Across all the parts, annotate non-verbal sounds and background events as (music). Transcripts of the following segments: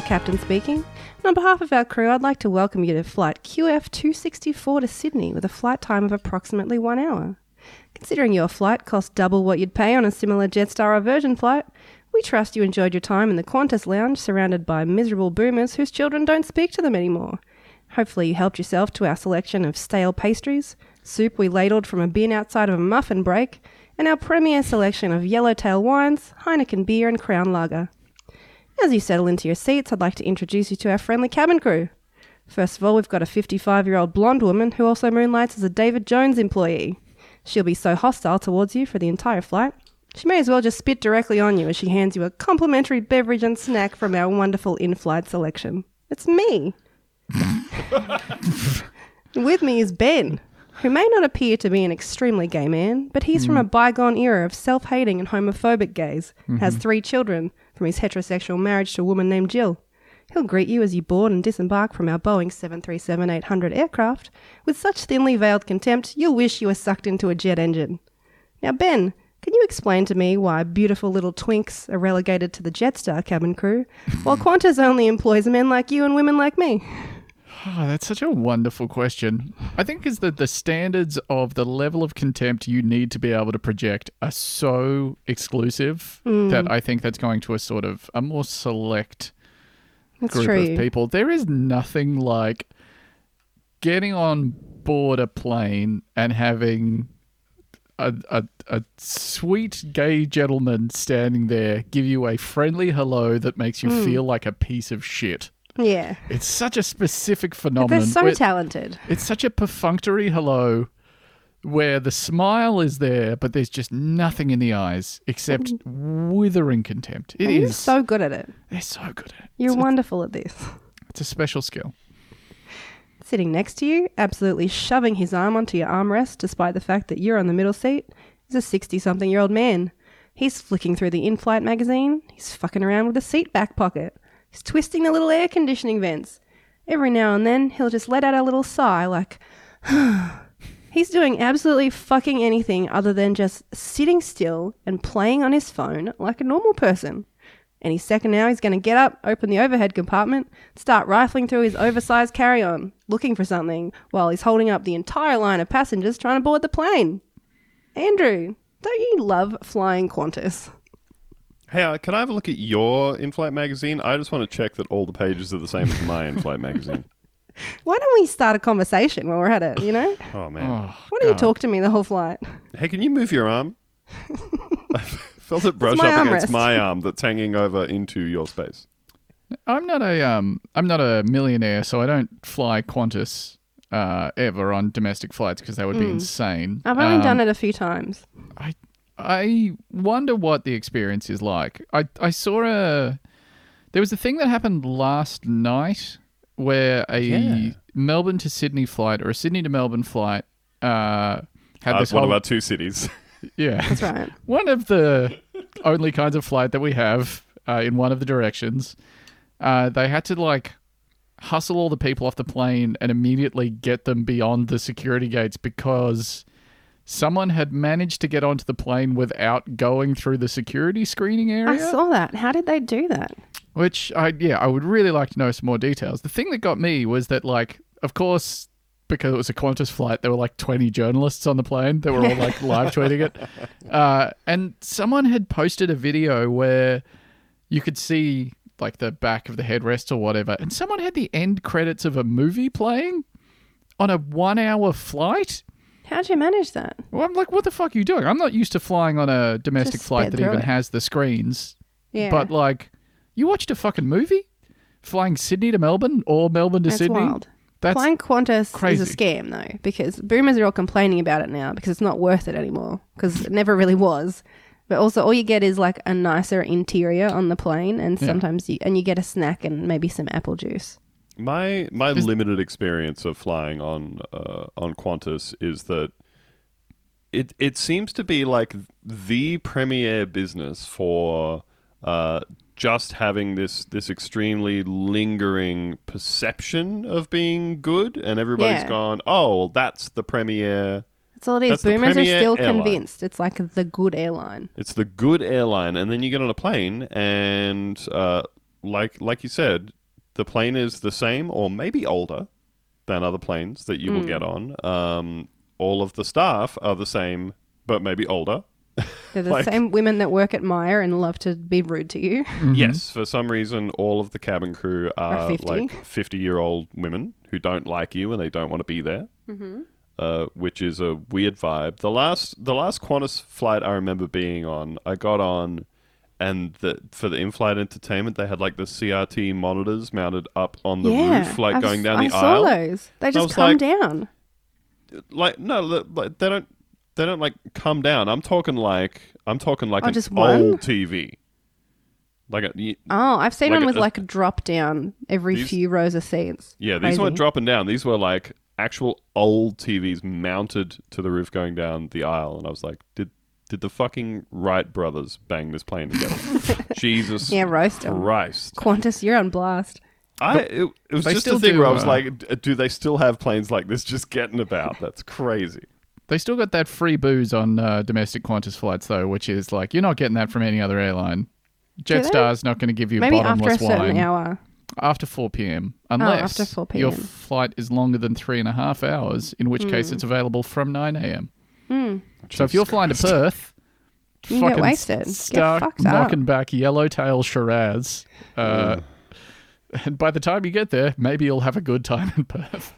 captain speaking. And on behalf of our crew, I'd like to welcome you to flight QF264 to Sydney with a flight time of approximately one hour. Considering your flight cost double what you'd pay on a similar Jetstar or Virgin flight, we trust you enjoyed your time in the Qantas lounge surrounded by miserable boomers whose children don't speak to them anymore. Hopefully, you helped yourself to our selection of stale pastries, soup we ladled from a bin outside of a muffin break, and our premier selection of yellowtail wines, Heineken beer, and Crown Lager. As you settle into your seats, I'd like to introduce you to our friendly cabin crew. First of all, we've got a 55 year old blonde woman who also moonlights as a David Jones employee. She'll be so hostile towards you for the entire flight. She may as well just spit directly on you as she hands you a complimentary beverage and snack from our wonderful in flight selection. It's me. (laughs) With me is Ben, who may not appear to be an extremely gay man, but he's from hmm. a bygone era of self hating and homophobic gays, has mm-hmm. three children from his heterosexual marriage to a woman named Jill. He'll greet you as you board and disembark from our Boeing 737 800 aircraft with such thinly veiled contempt you'll wish you were sucked into a jet engine. Now, Ben, can you explain to me why beautiful little twinks are relegated to the Jetstar cabin crew, while Qantas only employs men like you and women like me? Oh, that's such a wonderful question. I think is that the standards of the level of contempt you need to be able to project are so exclusive that I think that's going to a sort of a more select That's group true. of people. There is nothing like getting on board a plane and having a, a, a sweet gay gentleman standing there give you a friendly hello that makes you Hmm. feel like a piece of shit. Yeah. It's such a specific phenomenon. they're so where- talented. it's such a perfunctory hello where the smile is there, but there's just nothing in the eyes except mm-hmm. withering contempt. It oh, you're is so good at it. They're so good at it. You're it's, a, wonderful at this. it's a special skill. Sitting next to you, absolutely shoving his arm onto your armrest despite the fact that you're on the middle seat, is a 60 something year old man. He's flicking through the in flight magazine. He's fucking around with the seat back pocket. He's twisting the little air conditioning vents. Every now and then, he'll just let out a little sigh like, (sighs) He's doing absolutely fucking anything other than just sitting still and playing on his phone like a normal person. Any second now, he's going to get up, open the overhead compartment, start rifling through his oversized carry on, looking for something, while he's holding up the entire line of passengers trying to board the plane. Andrew, don't you love flying Qantas? Hey, uh, can I have a look at your in-flight magazine? I just want to check that all the pages are the same as my in-flight magazine. (laughs) Why don't we start a conversation while we're at it, you know? (laughs) Oh man! Oh, Why don't you talk to me the whole flight? Hey, can you move your arm? (laughs) I felt it brush my up against armrest. my arm that's hanging over into your space. I'm not a um I'm not a millionaire, so I don't fly Qantas uh, ever on domestic flights because that would be insane. I've only Um, done it a few times. I I wonder what the experience is like. I I saw a there was a thing that happened last night where a Yeah. Melbourne to Sydney flight or a Sydney to Melbourne flight uh, had Uh, this one whole of our two cities. (laughs) yeah That's right. one of the only kinds of flight that we have uh, in one of the directions. Uh, they had to like hustle all the people off the plane and immediately get them beyond the security gates because someone had managed to get onto the plane without going through the security screening area. I saw that. How did they do that? Which I yeah, I would really like to know some more details. The thing that got me was that like, of course, because it was a Qantas flight, there were like twenty journalists on the plane that were all like (laughs) live tweeting it, uh, and someone had posted a video where you could see like the back of the headrest or whatever, and someone had the end credits of a movie playing on a one-hour flight. How'd you manage that? Well, I'm like, what the fuck are you doing? I'm not used to flying on a domestic Just flight sped that through even it. has the screens. Yeah. But like, you watched a fucking movie, flying Sydney to Melbourne or Melbourne to That's Sydney. wild. That's Flying Qantas crazy. is a scam, though, because boomers are all complaining about it now because it's not worth it anymore because it never really was. But also, all you get is like a nicer interior on the plane, and sometimes you and you get a snack and maybe some apple juice. My my Is- limited experience of flying on uh, on Qantas is that it it seems to be like the premier business for uh, just having this this extremely lingering perception of being good, and everybody's Yeah. gone, oh, well, that's the premier. That's all it is. That's Boomers are still airline. convinced it's like the good airline. It's the good airline, and then you get on a plane, and uh, like like you said, the plane is the same or maybe older than other planes that you will get on. Um, all of the staff are the same, but maybe older. (laughs) They're the Like- same women that work at Myer and love to be rude to you. Yes, for some reason, all of the cabin crew are, Are 50. like fifty-year-old women who don't like you and they don't want to be there. Mm-hmm. Uh, which is a weird vibe. The last, the last Qantas flight I remember being on, I got on, and the, for the in-flight entertainment, they had like the CRT monitors mounted up on the yeah, roof, like I've going s- down I the saw aisle. those. They just come like- down. Like no, like, they don't, they don't like come down. I'm talking like, I'm talking like Oh, an just one? old TV. Like a, Oh, I've seen Like one with a- like a drop down every These- few rows of seats. Yeah, these Crazy. weren't dropping down. These were like actual old TVs mounted to the roof going down the aisle. And I was like, did did the fucking Wright brothers bang this plane together? (laughs) Jesus Yeah, roast 'em. Christ. Qantas, you're on blast. I, it, it was They just still a thing do, where I was uh, like, d- do they still have planes like this just getting about? (laughs) That's crazy. They still got that free booze on uh, domestic Qantas flights, though, which is like you're not getting that from any other airline. they? Jetstar's not going to give you Maybe after a bottomless certain wine hour. after 4 p.m. Unless after 4 your p.m.. flight is longer than three and a half hours, in which Hmm. case it's available from 9 a.m. So if you're Jesus flying to Perth, You can get fucking wasted. Get start fucked up. knocking back yellowtail Shiraz. Uh, and by the time you get there, maybe you'll have a good time in Perth.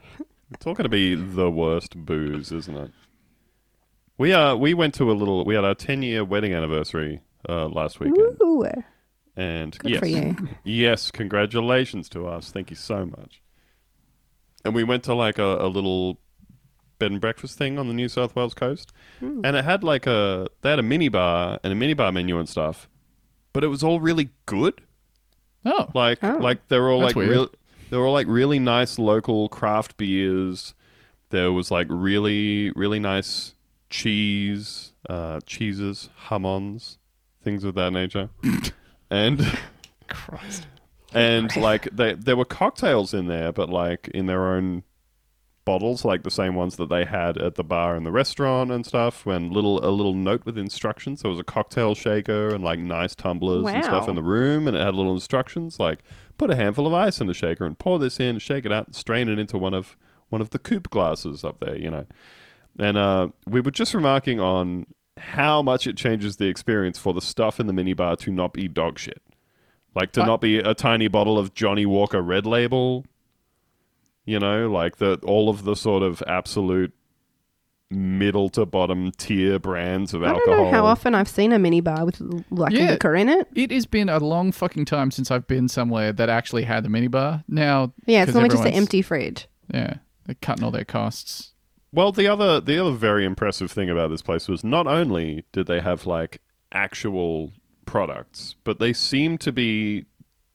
It's all going to be the worst booze, isn't it? We uh we went to a little. We had our ten year wedding anniversary uh, last weekend, Ooh, and good yes, for you. yes, congratulations to us. Thank you so much. And we went to like a, a little bed and breakfast thing on the New South Wales coast, Hmm. and it had like a they had a mini bar and a mini bar menu and stuff, but it was all really good. Oh, Like Oh. like they were all That's like real they were all like really nice local craft beers. There was like really really nice cheese, uh, cheeses, hamons, things of that nature. (coughs) and Christ. and (laughs) like they there were cocktails in there, but like in their own bottles, like the same ones that they had at the bar and the restaurant and stuff. When little a little note with instructions, there was a cocktail shaker and like nice tumblers and stuff in the room, and it had little instructions like put a handful of ice in the shaker and pour this in, shake it out, and strain it into one of one of the coupe glasses up there, you know. And uh, we were just remarking on how much it changes the experience for the stuff in the minibar to not be dog shit. Like to not be a tiny bottle of Johnnie Walker Red Label. You know, like the all of the sort of absolute middle to bottom tier brands of I alcohol. don't know how often I've seen a minibar with like Yeah. liquor in it. It has been a long fucking time since I've been somewhere that actually had the minibar. Now, Yeah, it's normally just an empty fridge. Yeah, they're cutting all their costs. Well, the other the other very impressive thing about this place was not only did they have like actual products, but they seemed to be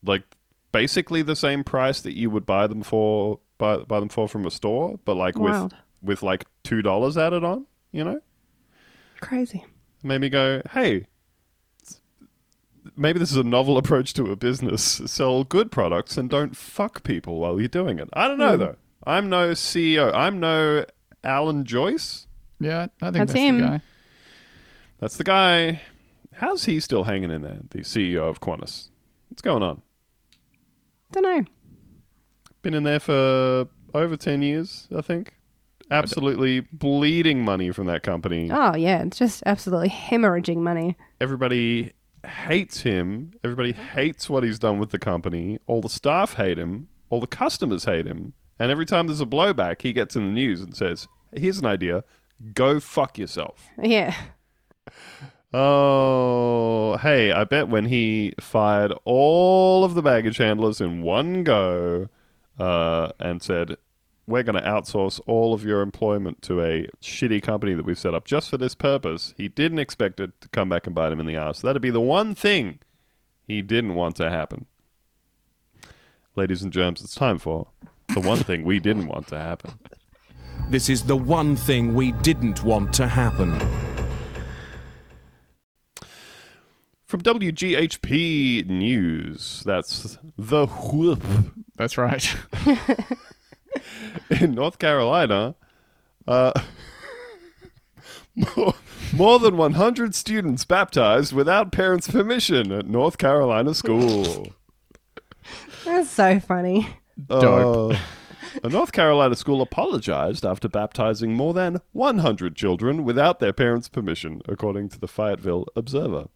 like basically the same price that you would buy them for buy, buy them for from a store, but like Wild. with with like two dollars added on. You know, Crazy. made me go, hey. Maybe this is a novel (laughs) approach to a business. Sell good products and don't fuck people while you're doing it. I don't know Hmm. though. I'm no CEO. I'm no Alan Joyce. Yeah, I think That's that's, him. the guy. That's the guy. How's he still hanging in there? The CEO of Qantas. What's going on? Don't know. Been in there for over ten years, I think. Absolutely bleeding money from that company. Oh yeah, it's just absolutely hemorrhaging money. Everybody hates him. Everybody hates what he's done with the company. All the staff hate him. All the customers hate him. And every time there's a blowback, he gets in the news and says, "Here's an idea. Go fuck yourself." Yeah. Oh, hey, I bet when he fired all of the baggage handlers in one go uh, and said, we're going to outsource all of your employment to a shitty company that we've set up just for this purpose, he didn't expect it to come back and bite him in the ass. That'd be the one thing he didn't want to happen. Ladies and germs, it's time for the one thing we didn't want to happen. This is the one thing we didn't want to happen. From WGHP News, that's the whoop. That's right. (laughs) in North Carolina, uh, more, (laughs) more than 100 students baptized without parents' permission at North Carolina school. That's so funny. Dope. Uh, a North Carolina school apologized after baptizing more than 100 children without their parents' permission, according to the Fayetteville Observer.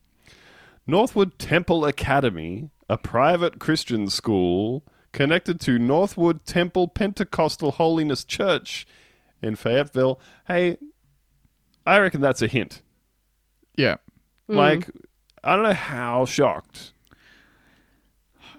Northwood Temple Academy, a private Christian school connected to Northwood Temple Pentecostal Holiness Church in Fayetteville. Hey, I reckon that's a hint. Yeah. Mm. Like, mm. I don't know how shocked.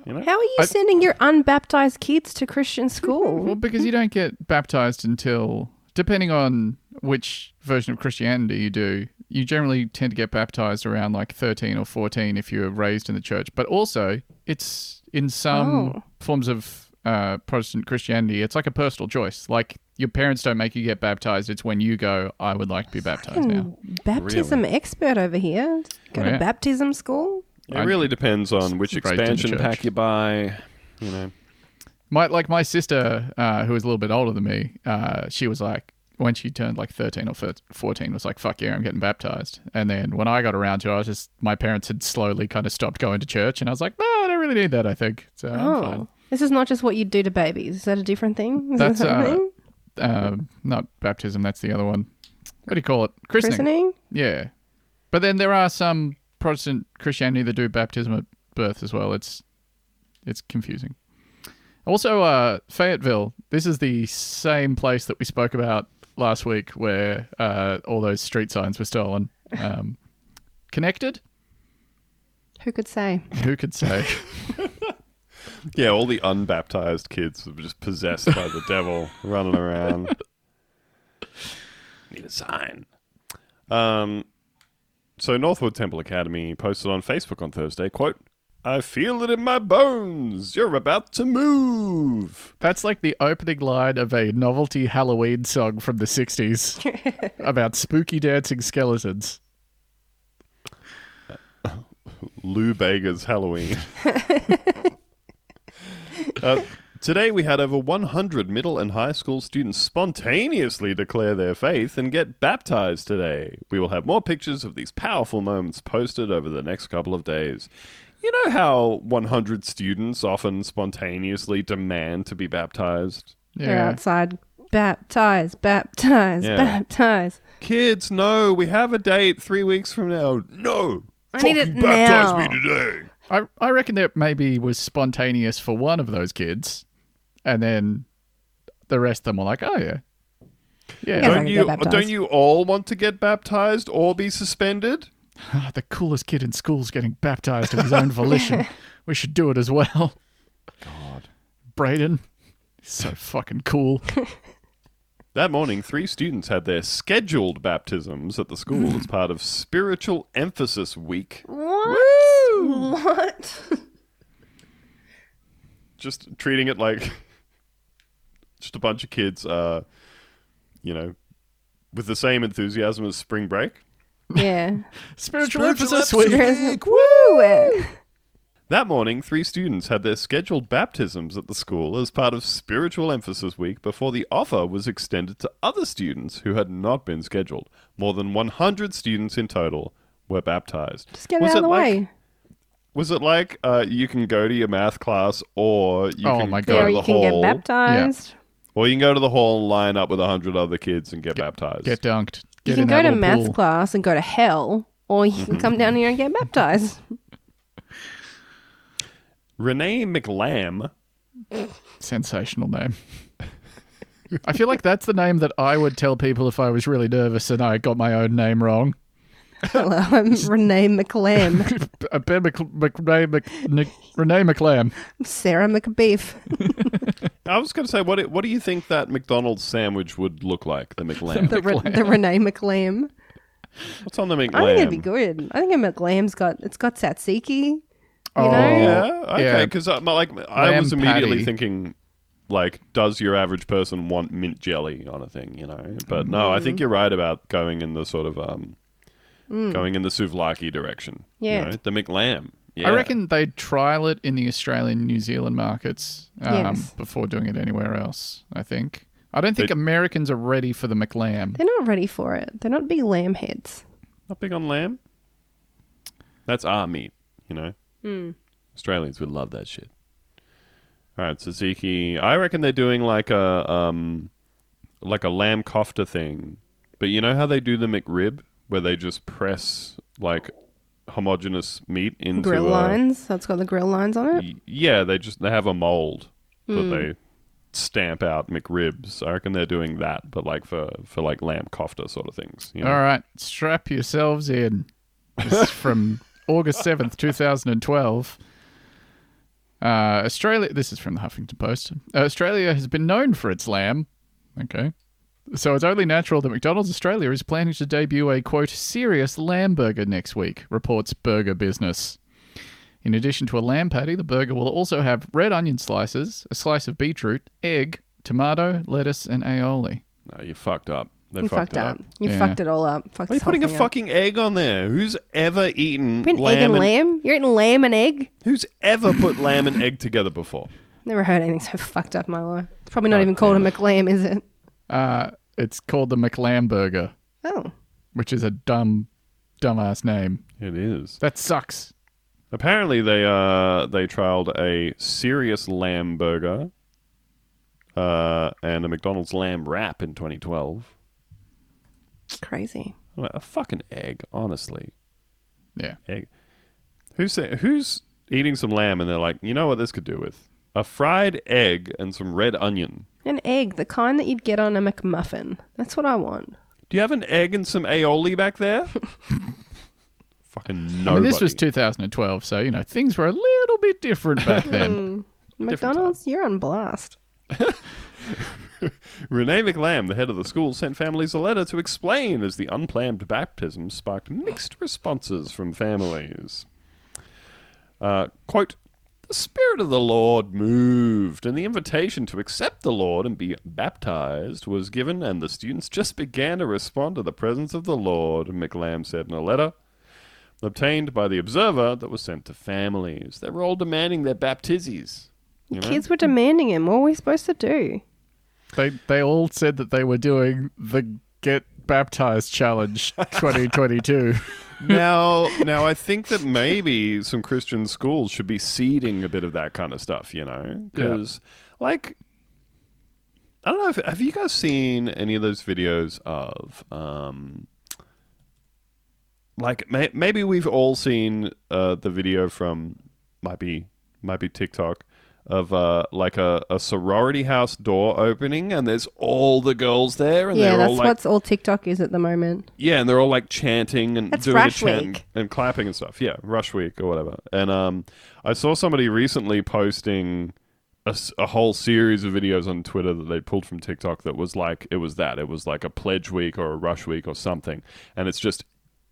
You know? How are you I- sending your unbaptized kids to Christian school? Well, school? because you don't get baptized until, depending on which version of Christianity you do, you generally tend to get baptized around like 13 or 14 if you were raised in the church. But also, it's in some Oh. forms of uh, Protestant Christianity, it's like a personal choice. Like your parents don't make you get baptized. It's when you go, I would like to be baptized now. Baptism expert over here. Go Oh, to yeah. baptism school. It really depends on which raised in the expansion pack you buy. You know, My like my sister, uh, who was a little bit older than me, uh, she was like when she turned like thirteen or fourteen, was like, "Fuck yeah, I'm getting baptized." And then when I got around to, it, I was just my parents had slowly kind of stopped going to church, and I was like, "No, I don't really need that. I think so. I'm Oh, fine." this is not just what you do to babies. Is that a different thing? Is That's, that uh? Um, not baptism. That's the other one. What do you call it? Christening. Christening? Yeah, but then there are some Protestant Christianity that do baptism at birth as well. It's it's confusing. Also, uh, Fayetteville. This is the same place that we spoke about last week, where uh, all those street signs were stolen. Um, connected? Who could say? Who could say? (laughs) yeah, all the unbaptized kids were just possessed by the devil, running around. Need a sign. Um, so Northwood Temple Academy posted on Facebook on Thursday, quote, I feel it in my bones. You're about to move. That's like the opening line of a novelty Halloween song from the '60s (laughs) about spooky dancing skeletons. Lou Bega's Halloween. (laughs) uh, today we had over 100 middle and high school students spontaneously declare their faith and get baptized today. We will have more pictures of these powerful moments posted over the next couple of days. You know how 100 students often spontaneously demand to be baptized? They're Yeah. outside. Baptize, baptize, Yeah. baptize. Kids, no, we have a date three weeks from now. No. I need it baptize now. me today. I I reckon that maybe was spontaneous for one of those kids, and then the rest of them were like, "Oh yeah, yeah." Yeah. Don't you don't you all want to get baptized or be suspended? Ah, the coolest kid in school's getting baptized of his own volition. (laughs) we should do it as well. God. Braden, so fucking cool. (laughs) That morning, three students had their scheduled baptisms at the school as part of Spiritual Emphasis Week. What? What? Just treating it like (laughs) just a bunch of kids, uh, you know, with the same enthusiasm as spring break. Yeah. (laughs) Spiritual, Spiritual emphasis emphasis week. Woo! That morning, three students had their scheduled baptisms at the school as part of Spiritual Emphasis Week before the offer was extended to other students who had not been scheduled. More than 100 students in total were baptized. Just get it Was out of the like- way. Was it like uh, you can go to your math class, or you Oh can my go God. Yeah, to the you can hall, get baptized. or you can go to the hall and line up with a hundred other kids and get baptized? Get dunked. You can in go that to little math pool. class and go to hell, or you can come down here and get baptized. Renee McLam, Sensational name. I feel like that's the name that I would tell people if I was really nervous and I got my own name wrong. Hello, I'm Renee McLam. (laughs) Ben Mc, Mc, Renee, Mc, Renee McLam. Sarah McBeef. (laughs) I was going to say, what do, what do you think that McDonald's sandwich would look like? The (laughs) McLam. The, Re- the Renee McLam. What's on the McLam? I think it'd be good. I think a McLam's got it's got tzatziki. You Oh, know? Yeah, okay. Yeah. Because like I Lamb was immediately patty. thinking, like, does your average person want mint jelly on a thing? You know, but no, I Mm. think you're right about going in the sort of um, going in the souvlaki direction. you Yeah. know, the McLam. Yeah. I reckon they'd trial it in the Australian, New Zealand markets um, Yes. before doing it anywhere else. I think. I don't think They- Americans are ready for the McLam. They're not ready for it. They're not big lamb heads. not big on lamb. That's our meat. You know, Hmm. Australians would love that shit. All right, Suzuki. I reckon they're doing like a um, like a lamb kofta thing, but you know how they do the McRib, where they just press like homogeneous meat into Grill a, lines. That's got the grill lines on it. Y- Yeah, they just they have a mold Hmm. that they stamp out McRibs. I reckon they're doing that, but like for for like lamb kofta sort of things. You know? All right, strap yourselves in. This is from (laughs) August 7th, 2012. Uh, Australia, this is from the Huffington Post. Uh, Australia has been known for its lamb. Okay. So it's only natural that McDonald's Australia is planning to debut a, quote, serious lamb burger next week, reports Burger Business. In addition to a lamb patty, the burger will also have red onion slices, a slice of beetroot, egg, tomato, lettuce, and aioli. No, you fucked up. They You fucked, fucked it up. up. You Yeah. fucked it all up. Fucked Why are you putting a up. fucking egg on there? Who's ever eaten You're lamb egg and lamb? You're eating lamb and egg? Who's ever put lamb and egg together before? (laughs) Never heard anything so fucked up in my life. It's probably not God even called a damn McLam, is it? Uh, it's called the McLam Burger, Oh. which is a dumb, dumbass name. It is. That sucks. Apparently, they uh they trialed a serious lamb burger, uh, and a McDonald's lamb wrap in 2012. Crazy. Like, A fucking egg, honestly. Yeah. Egg. Who's say, who's eating some lamb and they're like, you know what this could do with a fried egg and some red onion. An egg, the kind that you'd get on a McMuffin. That's what I want. Do you have an egg and some aioli back there? (laughs) fucking nobody. I mean, this was 2012, so, you know, things were a little bit different back then. McDonald's, you're on blast. (laughs) Renee McLam, the head of the school, sent families a letter to explain as the unplanned baptism sparked mixed responses from families. Uh, quote, the Spirit of the Lord moved, and the invitation to accept the Lord and be baptized was given, and the students just began to respond to the presence of the Lord, McLam said in a letter obtained by the Observer that was sent to families. They were all demanding their baptizes. You know? Kids were demanding him. What were we supposed to do? they, they all said that they were doing the Get Baptized Challenge (laughs) 2022. now, now I think that maybe some Christian schools should be seeding a bit of that kind of stuff, you know, because like I don't know if have you guys seen any of those videos of um like may, maybe we've all seen uh the video from might be might be TikTok of uh like a, a sorority house door opening and there's all the girls there and yeah, they're that's all like what's all TikTok is at the moment. yeah, and they're all like chanting and That's doing Rush a chant Week. and clapping and stuff. Yeah, Rush Week or whatever. And um, I saw somebody recently posting a, s- a whole series of videos on Twitter that they pulled from TikTok that was like it was that it was like a pledge week or a rush week or something, and it's just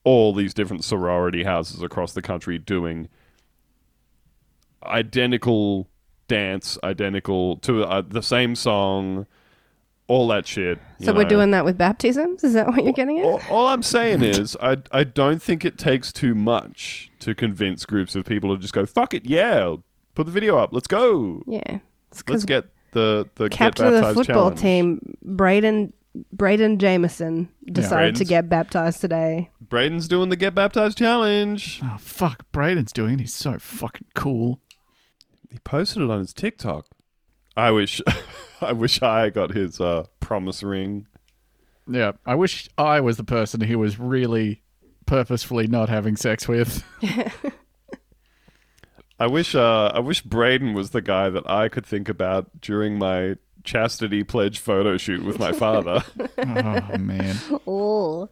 all these different sorority houses across the country doing identical dance, identical to uh, the same song, all that shit. you So we're doing that with baptisms? Is that what you're getting at? All, all I'm saying is, I, I don't think it takes too much to convince groups of people to just go, fuck it, yeah, put the video up, let's go. Yeah. Let's get the, the Get captain of the football challenge. team, Braden Braden Jameson, decided to get baptized today. Braden's doing the Get Baptized challenge. oh, fuck. Braden's doing it. He's so fucking cool. He posted it on his TikTok. I wish, (laughs) I wish I got his uh, promise ring. Yeah, I wish I was the person he was really purposefully not having sex with. (laughs) I wish, uh, I wish Braden was the guy that I could think about during my chastity pledge photo shoot with my father. (laughs) oh, man. Oh.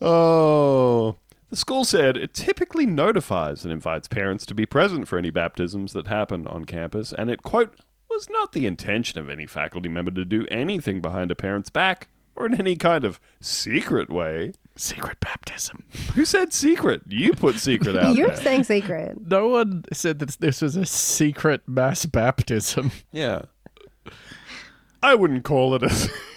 Oh. The school said it typically notifies and invites parents to be present for any baptisms that happen on campus, and it, quote, was not the intention of any faculty member to do anything behind a parent's back or in any kind of secret way. Secret baptism. Who said secret? You put secret out (laughs) You're there. saying secret. No one said that this was a secret mass baptism. Yeah. I wouldn't call it a. (laughs) (laughs)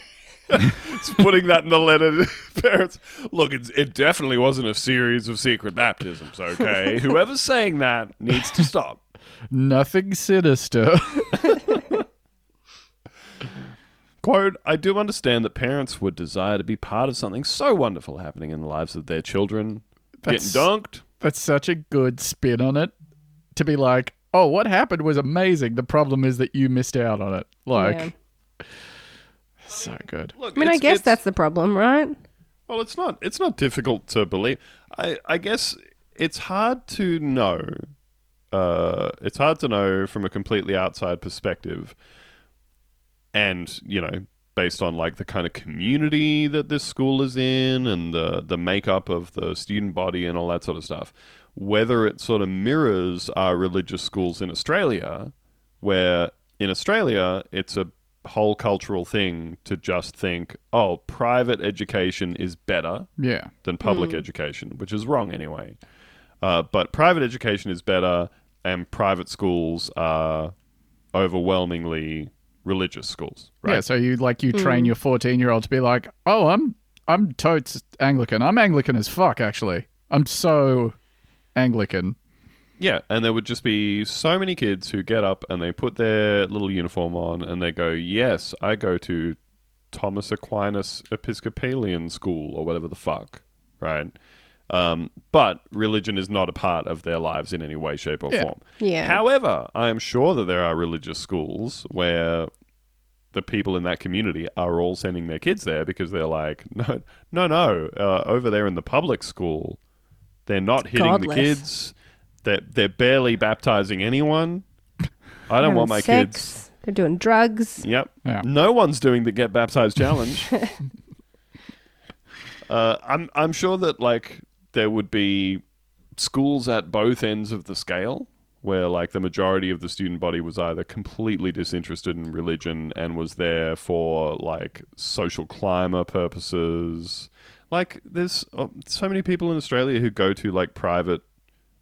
it's putting that in the letter to parents. Look, it's, it definitely wasn't a series of secret baptisms, okay? (laughs) Whoever's saying that needs to stop. Nothing sinister. Quote, I do understand that parents would desire to be part of something so wonderful happening in the lives of their children. That's- Getting dunked. That's such a good spin on it. To be like, oh, what happened was amazing. The problem is that you missed out on it. Like, Yeah. So good. Look, I mean, I guess that's the problem, right? Well, it's not. It's not difficult to believe. I, I guess it's hard to know. Uh, it's hard to know from a completely outside perspective, and you know, based on like the kind of community that this school is in and the the makeup of the student body and all that sort of stuff, whether it sort of mirrors our religious schools in Australia, where in Australia it's a whole cultural thing to just think, oh, private education is better Yeah. than public education, which is wrong anyway. Uh, but private education is better, and private schools are overwhelmingly religious schools, right? Yeah. So you like you train your 14 year old to be like, oh, I'm I'm totes Anglican. I'm Anglican as fuck. Actually, I'm so Anglican. Yeah, and there would just be so many kids who get up and they put their little uniform on and they go, "Yes, I go to Thomas Aquinas Episcopalian School or whatever the fuck," right? Um, but religion is not a part of their lives in any way, shape, or Yeah. form. Yeah. However, I am sure that there are religious schools where the people in that community are all sending their kids there because they're like, (laughs) no, no, no. Uh, over there in the public school, they're not hitting godless. the kids. They're they're barely baptizing anyone. I don't want my kids. sex. They're doing drugs. Yep. Yeah. No one's doing the get baptized challenge. (laughs) uh, I'm I'm sure that like there would be schools at both ends of the scale where like the majority of the student body was either completely disinterested in religion and was there for like social climber purposes. Like there's uh, so many people in Australia who go to like private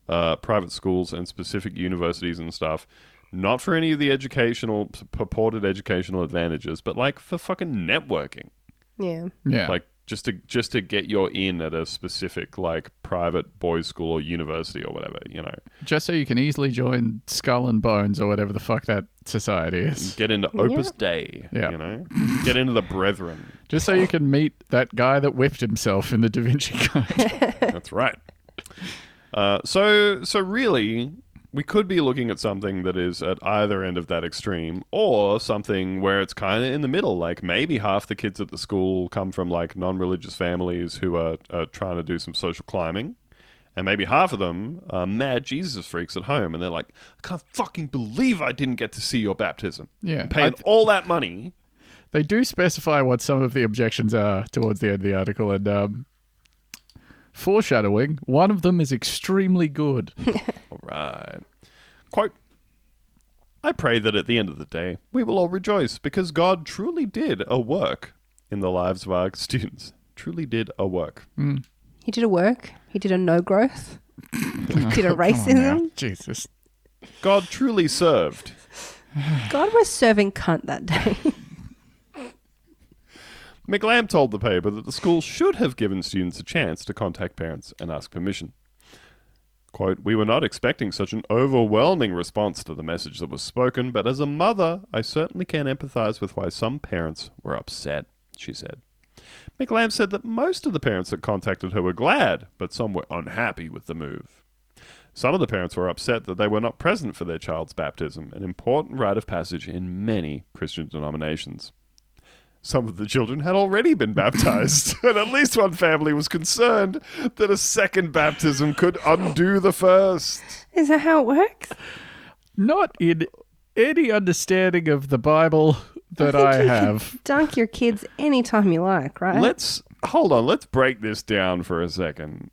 uh, private schools and specific universities and stuff, not for any of the educational purported educational advantages, but like for fucking networking, Yeah. Yeah. like just to just to get your in at a specific like private boys' school or university or whatever, you know, just so you can easily join Skull and Bones or whatever the fuck that society is. get into Opus Dei, Yeah. you know, get into the Brethren. (laughs) Just so you can meet that guy that whipped himself in the Da Vinci Code. That's right. (laughs) Uh, so, so really, we could be looking at something that is at either end of that extreme, or something where it's kind of in the middle. Like maybe half the kids at the school come from like non-religious families who are, are trying to do some social climbing, and maybe half of them are mad Jesus freaks at home, and they're like, "I can't fucking believe I didn't get to see your baptism." Yeah. Paying I- all that money. They do specify what some of the objections are towards the end of the article, and um, foreshadowing, one of them is extremely good. (laughs) All right. Quote I pray that at the end of the day, we will all rejoice because God truly did a work in the lives of our students. Truly did a work. Hmm. He did a work. He did a no growth. (laughs) he did a Come on now. racism. Jesus. (laughs) God truly served. God was serving cunt that day. McLam told the paper that the school should have given students a chance to contact parents and ask permission. Quote, We were not expecting such an overwhelming response to the message that was spoken, but as a mother, I certainly can empathize with why some parents were upset, she said. McLam said that most of the parents that contacted her were glad, but some were unhappy with the move. Some of the parents were upset that they were not present for their child's baptism, an important rite of passage in many Christian denominations. Some of the children had already been (laughs) baptized, (laughs) and at least one family was concerned that a second baptism could undo the first. Is that how it works? Not in any understanding of the Bible that I, think you can have. Dunk your kids anytime you like, right? Let's hold on. Let's break this down for a second.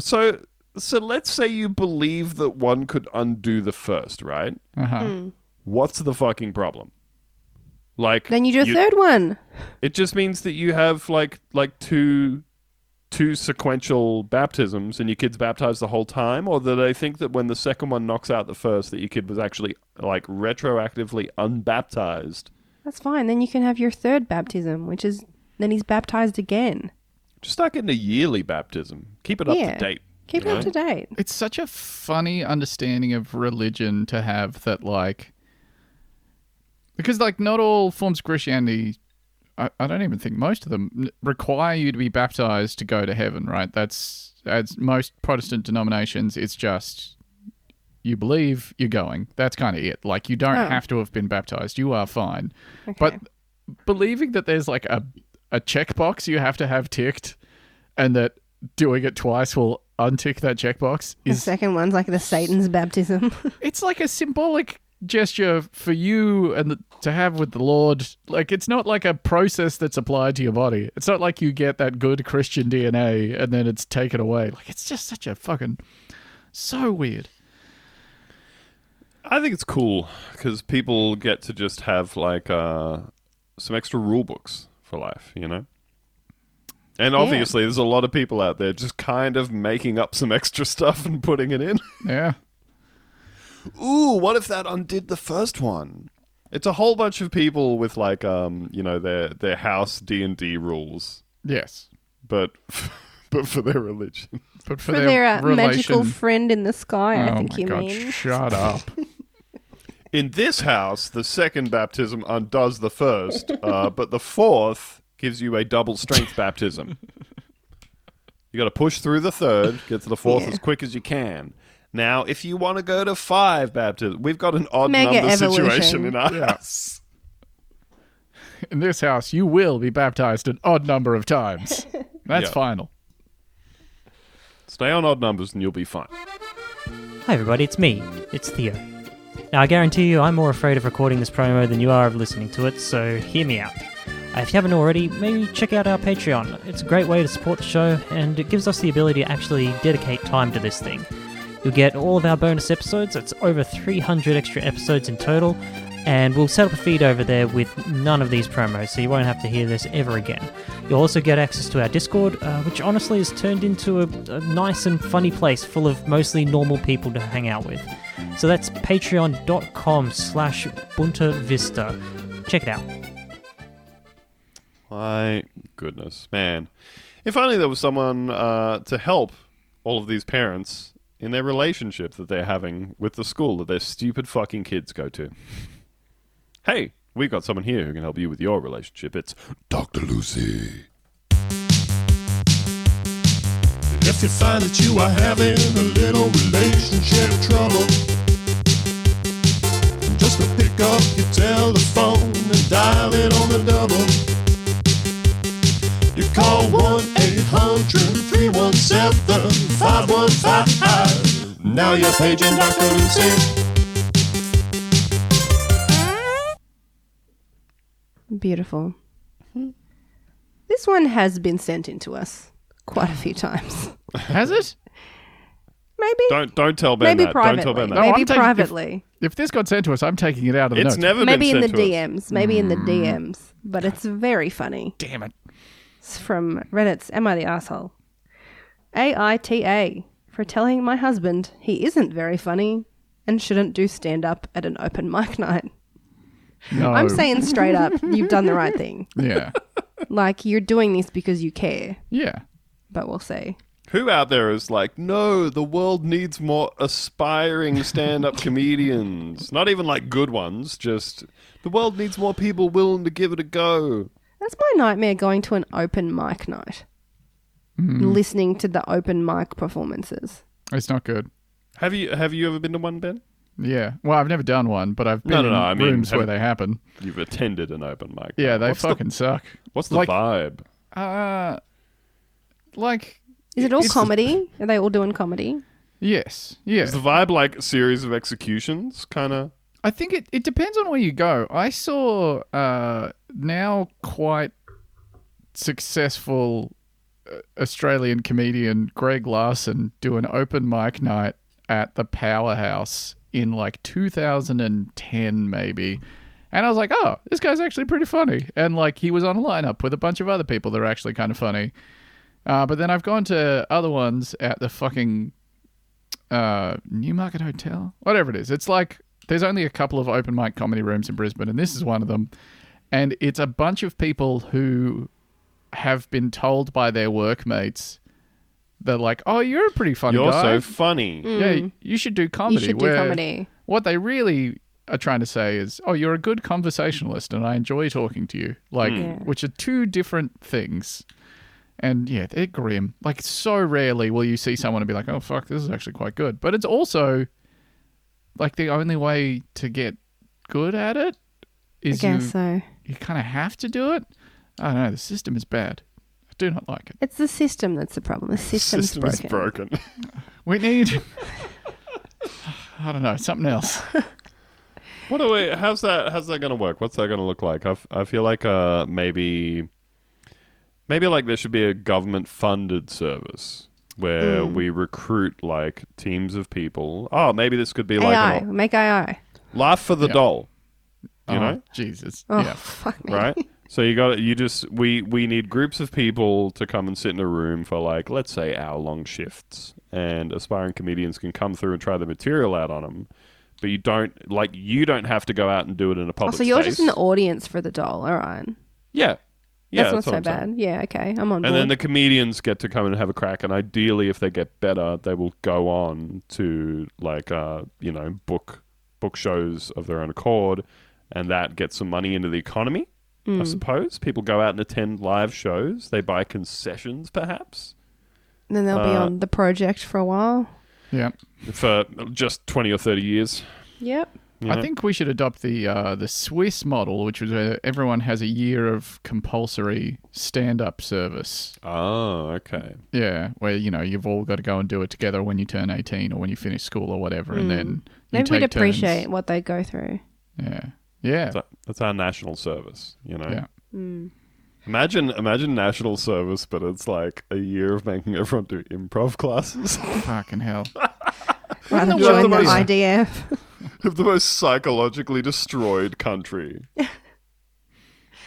So, so let's say you believe that one could undo the first, right? Uh-huh. What's the fucking problem? Like then you do a third one. It just means that you have like like two two sequential baptisms and your kid's baptized the whole time, or that I think that when the second one knocks out the first, that your kid was actually like retroactively unbaptized. That's fine. Then you can have your third baptism, which is then he's baptized again. Just start getting a yearly baptism. Keep it up Yeah. to date. Keep it know? up to date. It's such a funny understanding of religion to have that, like, because, like, not all forms of Christianity, I, I don't even think most of them require you to be baptized to go to heaven, right? That's, as most Protestant denominations, it's just you believe, you're going. That's kind of it. Like you don't Oh. have to have been baptized. You are fine. Okay. But believing that there's like a a checkbox you have to have ticked, and that doing it twice will untick that checkbox the second one's like the Satan's baptism. (laughs) it's like a symbolic gesture for you and the, to have with the Lord. Like it's not like a process that's applied to your body. It's not like you get that good Christian DNA and then it's taken away. Like it's just such a fucking so weird. I think it's cool because people get to just have like uh, some extra rule books for life, you know. And obviously, there's a lot of people out there just kind of making up some extra stuff and putting it in. (laughs) Yeah. Ooh, what if that undid the first one? It's a whole bunch of people with like, um, you know, their their house D and D rules, Yes. but (laughs) but for their religion. But for, For their, their uh, relation, magical friend in the sky, I oh think my you God, mean. Shut up. (laughs) In this house, the second baptism undoes the first, uh, but the fourth gives you a double strength baptism. You got to push through the third, get to the fourth Yeah. as quick as you can. Now, if you want to go to five baptisms, we've got an odd Mega number evolution. situation in our Yeah. house. In this house, you will be baptized an odd number of times. (laughs) That's Yeah. final. Stay on odd numbers and you'll be fine. Hi everybody, it's me. It's Theo. Now I guarantee you I'm more afraid of recording this promo than you are of listening to it, so hear me out. If you haven't already, maybe check out our Patreon. It's a great way to support the show, and it gives us the ability to actually dedicate time to this thing. You'll get all of our bonus episodes, it's over 300 extra episodes in total, and we'll set up a feed over there with none of these promos, so you won't have to hear this ever again. You'll also get access to our Discord, uh, which honestly has turned into a, a nice and funny place full of mostly normal people to hang out with. So that's patreon.com slash Boonta Vista. Check it out. My goodness, man. If only there was someone uh, to help all of these parents in their relationship that they're having with the school that their stupid fucking kids go to. Hey, we've got someone here who can help you with your relationship. It's Dr. Lucy. If you find that you are having a little relationship trouble, just pick up your telephone and dial it on the double. You call 1 800 317 5155. Now you're paging Dr. Lucy. Beautiful. This one has been sent in to us quite a few times. Has it? Maybe. Don't don't tell Ben maybe that. privately. Don't tell Ben that. No, maybe I'm taking- if- privately. If this got sent to us, I'm taking it out of the It's notes. never Maybe in been the sent to us. DMs. Maybe in the Mm. DMs. But it's very funny. Damn it. It's from Reddit's Am I the Asshole? AITA for telling my husband he isn't very funny and shouldn't do stand up at an open mic night. No. I'm saying straight up, you've done the right thing. Yeah. Like you're doing this because you care, Yeah. but we'll see. Who out there is like, no, the world needs more aspiring stand up (laughs) comedians? Not even like good ones, just the world needs more people willing to give it a go. That's my nightmare going to an open mic night. Listening to the open mic performances. It's not good. Have you have you ever been to one, Ben? Yeah. Well, I've never done one, but I've been No, no, in no, I mean, rooms have- where they happen. You've attended an open mic. Yeah, they what's fucking suck. What's the like- vibe? Uh, like, Is it all It's- comedy? Are they all doing comedy? yes. Yeah. Is the vibe like a series of executions, kind of? I think it, it depends on where you go. I saw uh, now quite successful uh, Australian comedian Greg Larsen do an open mic night at the Powerhouse in like 2010, maybe. And I was like, oh, this guy's actually pretty funny. And like, he was on a lineup with a bunch of other people that are actually kind of funny. Uh, but then I've gone to other ones at the fucking uh, Newmarket Hotel, whatever it is. It's like there's only a couple of open mic comedy rooms in Brisbane, and this is one of them. And it's a bunch of people who have been told by their workmates, they're like, "Oh, you're a pretty funny You're guy. so funny. yeah, hmm. you should do comedy." you should do where comedy. What they really are trying to say is, "Oh, you're a good conversationalist, and I enjoy talking to you." Like, hmm. Yeah. which are two different things. And yeah, they're grim. Like so rarely will you see someone and be like, "Oh fuck, this is actually quite good." But it's also like the only way to get good at it is I is you guess so. You kind of have to do it. I don't know. The system is bad. I do not like it. It's the system that's the problem. The system's System broken. is broken. We need. I don't know something else. What do we? How's that? How's that going to work? What's that going to look like? I, f- I feel like uh maybe maybe like there should be a government funded service where Hmm. we recruit like teams of people. Oh, maybe this could be like AI. an, Make AI. laugh for the Yeah. doll. You oh, know, Jesus. Oh, Yeah. fuck me. right? So you got you just we we need groups of people to come and sit in a room for like let's say hour long shifts, and aspiring comedians can come through and try the material out on them. But you don't like you don't have to go out and do it in a Oh, public. so you're space. just an audience for the doll. All right. yeah, yeah, that's not so I'm saying. bad. Yeah, okay. I'm on And board. then the comedians get to come and have a crack, and ideally, if they get better, they will go on to like uh, you know book book shows of their own accord, and that gets some money into the economy. Hmm. I suppose people go out and attend live shows. They buy concessions, perhaps And then they'll be uh, on the project for a while. Yeah. for just twenty or thirty years. Yep. you I think we should adopt the uh, the Swiss model, which was where everyone has a year of compulsory stand up service. Oh, okay. Yeah, where you know you've all got to go and do it together when you turn eighteen or when you finish school or whatever, and then you. Maybe we'd take turns. appreciate what they go through. Yeah, yeah, That- That's our national service. You know. yeah. Hmm. Imagine, imagine national service, but it's like a year of making everyone do improv classes. (laughs) Fucking hell. Rather You have join the the most- IDF. of (laughs) the most psychologically destroyed country. (laughs)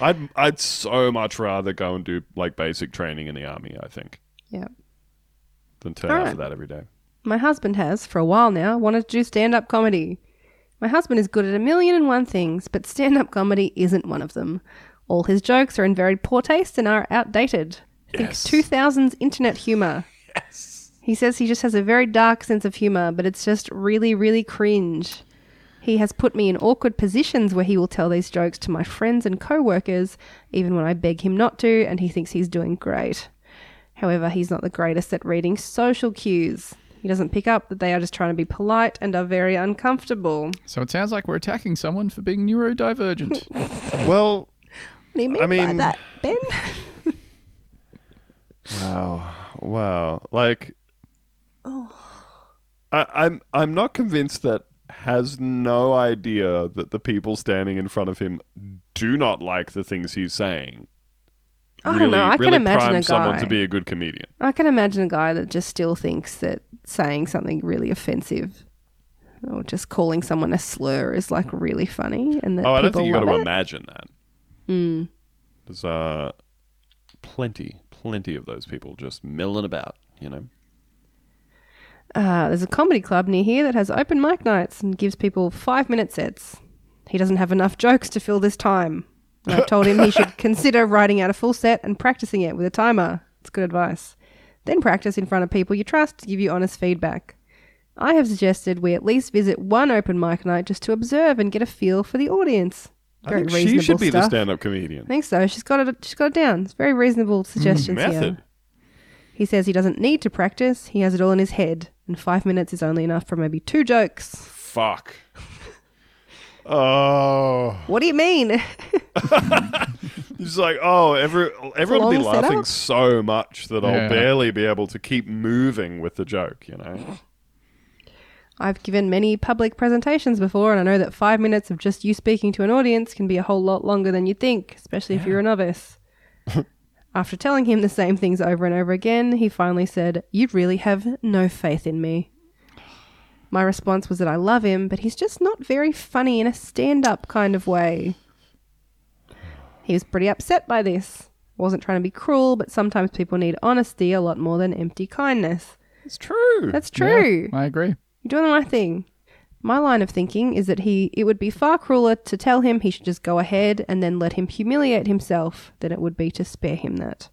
I'd I'd so much rather go and do like basic training in the army. I think Yeah. than turn out Alright. for that every day. My husband has, for a while now, wanted to do stand up comedy. My husband is good at a million and one things, but stand up comedy isn't one of them. All his jokes are in very poor taste and are outdated. Think Yes. 2000s internet humor. Yes. He says he just has a very dark sense of humor, but it's just really, really cringe. He has put me in awkward positions where he will tell these jokes to my friends and co workers, even when I beg him not to, and he thinks he's doing great. However, he's not the greatest at reading social cues. He doesn't pick up that they are just trying to be polite and are very uncomfortable. So it sounds like we're attacking someone for being neurodivergent. (laughs) Well, What do you mean, I by mean- that, Ben? (laughs) wow, wow, like, oh. I, I'm I'm not convinced that has no idea that the people standing in front of him do not like the things he's saying. I don't really, know. I can imagine a someone guy. to be a good comedian. I can imagine a guy that just still thinks that saying something really offensive or just calling someone a slur is like really funny, and that Oh, I don't think you got to. Imagine that. There's uh, plenty, plenty of those people just milling about. You know. Uh, there's a comedy club near here that has open mic nights and gives people five minute sets. He doesn't have enough jokes to fill this time. I (laughs) told him he should consider writing out a full set and practicing it with a timer. It's good advice. Then practice in front of people you trust to give you honest feedback. I have suggested we at least visit one open mic night just to observe and get a feel for the audience. Very I think she should be the stand-up comedian. I think so. She's got it. She's got it down. It's very reasonable hmm, suggestions here. He says he doesn't need to practice. He has it all in his head, and five minutes is only enough for maybe two jokes. Fuck. (laughs) Oh, What do you mean? (laughs) it's like oh, every everyone will be laughing setup. so much that I'll Yeah. barely be able to keep moving with the joke. You know. I've given many public presentations before, and I know that five minutes of just you speaking to an audience can be a whole lot longer than you think, especially if you're a novice. (laughs) After telling him the same things over and over again, he finally said, You really have no faith in me. My response was that I love him, but he's just not very funny in a stand up kind of way. He was pretty upset by this. Wasn't trying to be cruel, but sometimes people need honesty a lot more than empty kindness. It's true. That's true. Yeah, I agree. You're doing the right thing. My line of thinking is that he it would be far crueler to tell him he should just go ahead and then let him humiliate himself than it would be to spare him that.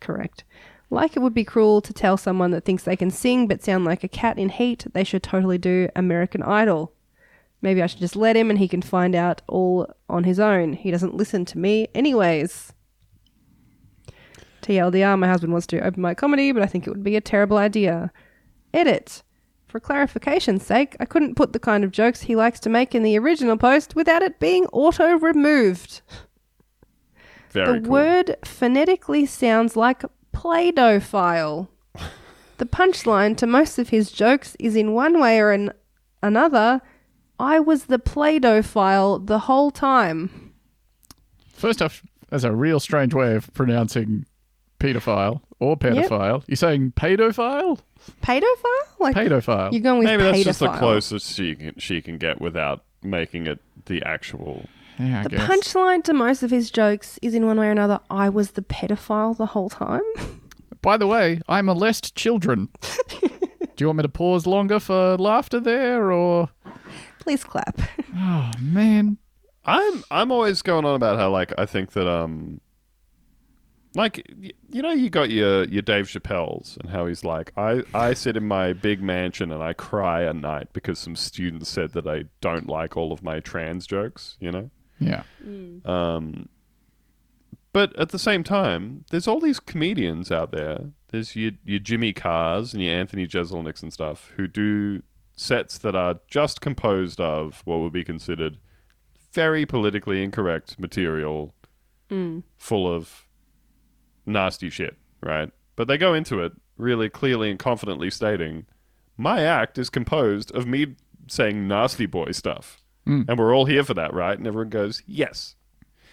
Correct. Like it would be cruel to tell someone that thinks they can sing but sound like a cat in heat, they should totally do American Idol. Maybe I should just let him and he can find out all on his own. He doesn't listen to me anyways. TLDR, my husband wants to do open mic comedy, but I think it would be a terrible idea. Edit. For clarification's sake, I couldn't put the kind of jokes he likes to make in the original post without it being auto removed. Very the cool. word phonetically sounds like Play Doh file. the punchline to most of his jokes is in one way or an- another I was the Play Doh file the whole time. First off, there's a real strange way of pronouncing pedophile or pedophile. You're saying pedophile? Pedophile? Like Pedophile. you're going with Maybe that's just the closest she can she can get without making it the actual. Yeah, I The guess. punchline to most of his jokes is in one way or another I was the pedophile the whole time. (laughs) By the way, I molest children. (laughs) Do you want me to pause longer for laughter there, or Please clap. (laughs) oh man, I'm I'm always going on about how like I think that um like you know you got your your Dave Chappelle's and how he's like I I sit in my big mansion and I cry at night because some students said that I don't like all of my trans jokes, you know? Yeah, Um, but at the same time, there's all these comedians out there. There's your, your Jimmy Carrs and your Anthony Jeselniks and stuff who do sets that are just composed of what would be considered very politically incorrect material full of nasty shit, right? But they go into it really clearly and confidently stating, my act is composed of me saying nasty boy stuff. Mm. And we're all here for that, right? And everyone goes, yes.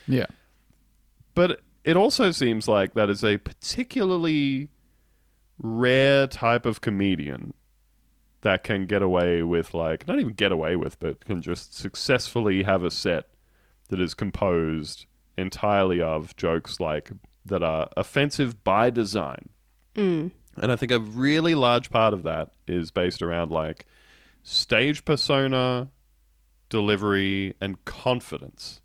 yeah, But it also seems like that is a particularly rare type of comedian that can get away with, like, not even get away with, but can just successfully have a set that is composed entirely of jokes like that are offensive by design. Mm. And I think a really large part of that is based around like stage persona, delivery, and confidence.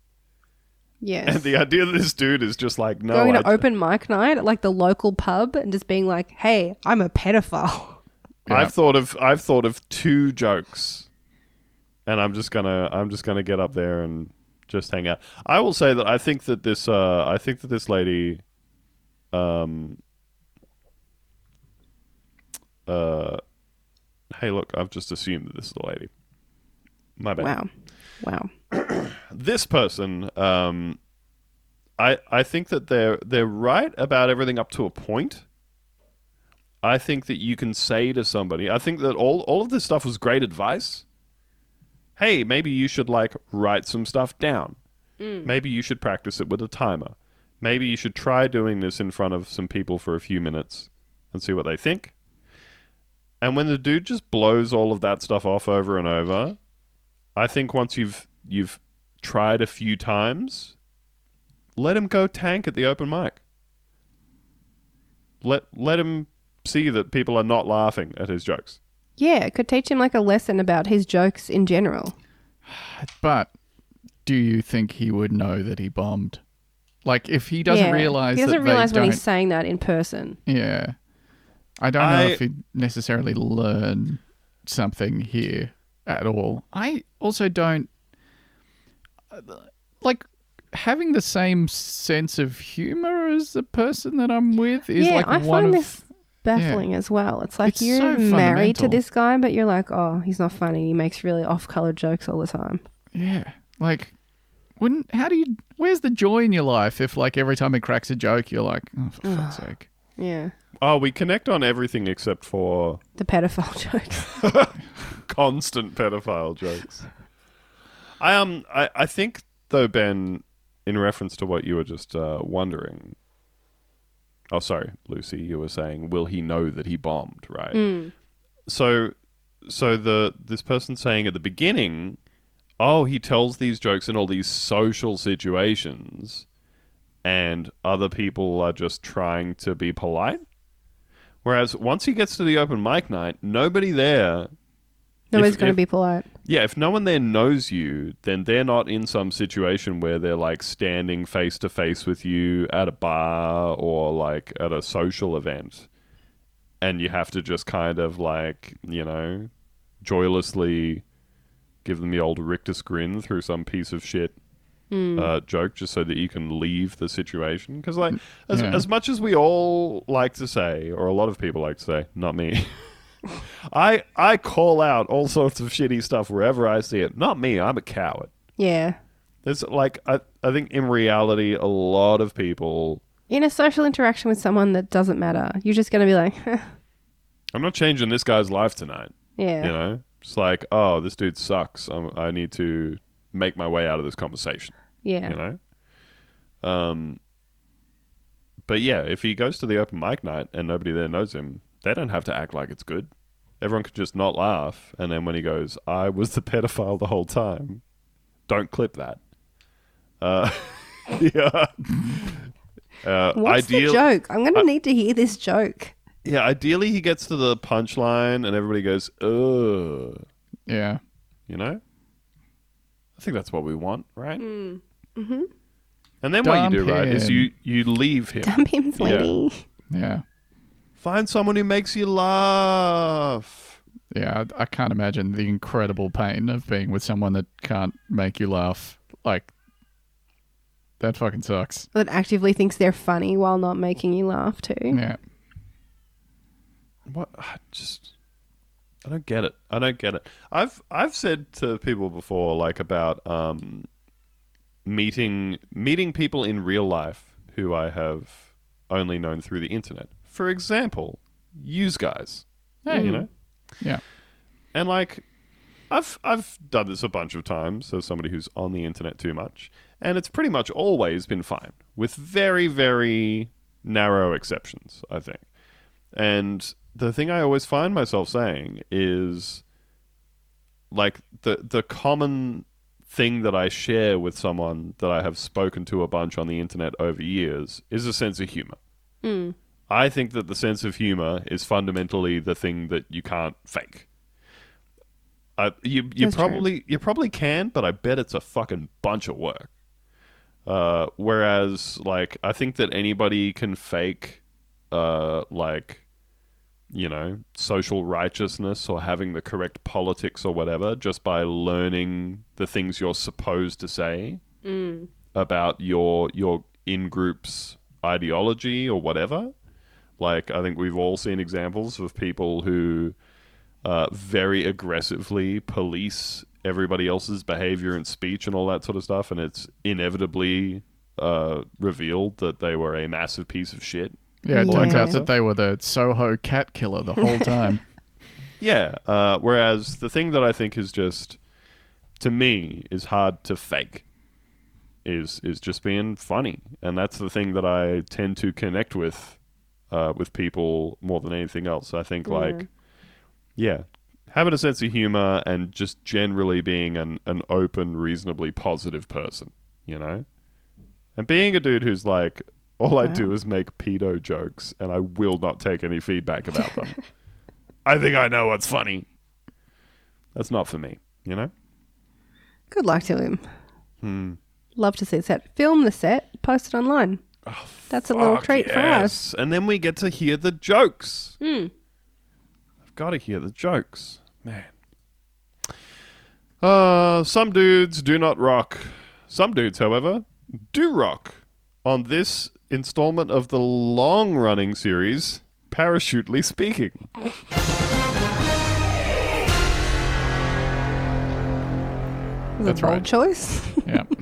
Yes. And the idea that this dude is just like, no, Going I, to open mic night at like the local pub and just being like, "Hey, I'm a pedophile." Yeah. I've thought of I've thought of two jokes, and I'm just gonna I'm just gonna get up there and just hang out. I will say that I think that this uh, I think that this lady, um, uh, hey, look, I've just assumed that this is the lady. My bad. Wow. Wow. (clears throat) this person um i i think that they're they're right about everything up to a point i think that you can say to somebody i think that all all of this stuff was great advice hey maybe you should like write some stuff down maybe you should practice it with a timer maybe you should try doing this in front of some people for a few minutes and see what they think and when the dude just blows all of that stuff off over and over I think once you've you've tried a few times, let him go tank at the open mic. Let let him see that people are not laughing at his jokes. Yeah, it could teach him like a lesson about his jokes in general. (sighs) but do you think he would know that he bombed? Like, if he doesn't yeah. realize, he doesn't that realize they when don't, he's saying that in person. yeah, I don't know I- if he'd necessarily learn something here at all. I also don't like having the same sense of humor as the person that I'm with is yeah, like I one find of this baffling as well. It's like It's you're so married to this guy, but you're like, oh, he's not funny. He makes really off-color jokes all the time. yeah, like wouldn't how do you where's the joy in your life if like every time it cracks a joke you're like oh for fuck's sake Yeah, Oh, we connect on everything except for the pedophile (laughs) jokes. (laughs) constant pedophile jokes. I um I, I think though Ben, in reference to what you were just uh, wondering. Oh, sorry, Lucy. You were saying, will he know that he bombed? Right. So, so the this person saying at the beginning, oh, he tells these jokes in all these social situations, and other people are just trying to be polite. Whereas once he gets to the open mic night, nobody there Nobody's going to be polite. yeah, if no one there knows you, then they're not in some situation where they're like standing face to face with you at a bar or like at a social event. And you have to just kind of like, you know, joylessly give them the old rictus grin through some piece of shit uh, joke just so that you can leave the situation. Because, like, as, Yeah. as much as we all like to say, or a lot of people like to say, not me, (laughs) I I call out all sorts of shitty stuff wherever I see it. Not me. I'm a coward. Yeah. There's like I I think in reality a lot of people. In a social interaction with someone that doesn't matter, you're just going to be like, (laughs) I'm not changing this guy's life tonight. yeah. You know, it's like oh this dude sucks. I'm, I need to make my way out of this conversation. Yeah. You know. Um. But yeah, if he goes to the open mic night and nobody there knows him, they don't have to act like it's good. Everyone could just not laugh, and then when he goes, "I was the pedophile the whole time," don't clip that. Uh, (laughs) yeah. Uh, What's ideal- the joke? I'm going to need to hear this joke. Yeah, ideally he gets to the punchline and everybody goes, "Ugh," Yeah. you know. I think that's what we want, right? Mm. Mm-hmm. And then what you do, right, is you you leave him. Dump him, sweetie. Yeah. Find someone who makes you laugh. Yeah. I, I can't imagine the incredible pain of being with someone that can't make you laugh. Like, that fucking sucks. That actively thinks they're funny while not making you laugh too. Yeah. What? I just I don't get it. I don't get it. I've I've said to people before, like about um, meeting meeting people in real life who I have only known through the internet. For example, use guys. Hey. You hmm. know, Yeah. and like I've I've done this a bunch of times as somebody who's on the internet too much, and it's pretty much always been fine, with very very narrow exceptions, I think. And the thing I always find myself saying is like the the common thing that I share with someone that I have spoken to a bunch on the internet over years is a sense of humor. I think that the sense of humor is fundamentally the thing that you can't fake. Uh, you you That's true. probably you probably can, but I bet it's a fucking bunch of work. Uh, whereas, like, I think that anybody can fake, uh, like, you know, social righteousness or having the correct politics or whatever just by learning the things you're supposed to say about your your in group's ideology or whatever. Like, I think we've all seen examples of people who uh, very aggressively police everybody else's behavior and speech and all that sort of stuff, and it's inevitably uh, revealed that they were a massive piece of shit. Yeah. It turns out that they were the Soho cat killer the whole time. (laughs) Yeah. Uh, whereas the thing that I think is just, to me, is hard to fake, is is just being funny, and that's the thing that I tend to connect with, uh, with people more than anything else. I think like, yeah, having a sense of humor and just generally being an an open, reasonably positive person, you know, and being a dude who's like. All I do is make pedo jokes, and I will not take any feedback about them. (laughs) I think I know what's funny. That's not for me, you know? Good luck to him. Hmm. Love to see the set. Film the set, post it online. That's a little treat for us. And then we get to hear the jokes. I've got to hear the jokes. Man. Uh, some dudes do not rock. Some dudes, however, do rock. On this installment of the long running series, Parachutely Speaking. That's a bold right. choice. Yeah. (laughs)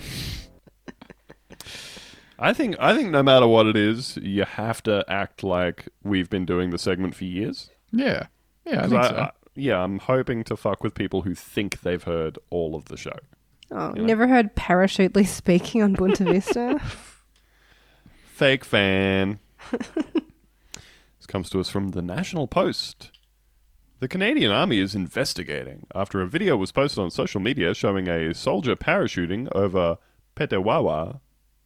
(laughs) I think I think no matter what it is, you have to act like we've been doing the segment for years. Yeah. Yeah. I 'Cause think I- so. I- yeah, I'm hoping to fuck with people who think they've heard all of the show. Oh, never heard parachutely speaking on Boonta Vista. (laughs) Fake fan. (laughs) this comes to us from the National Post. The Canadian Army is investigating after a video was posted on social media showing a soldier parachuting over Petawawa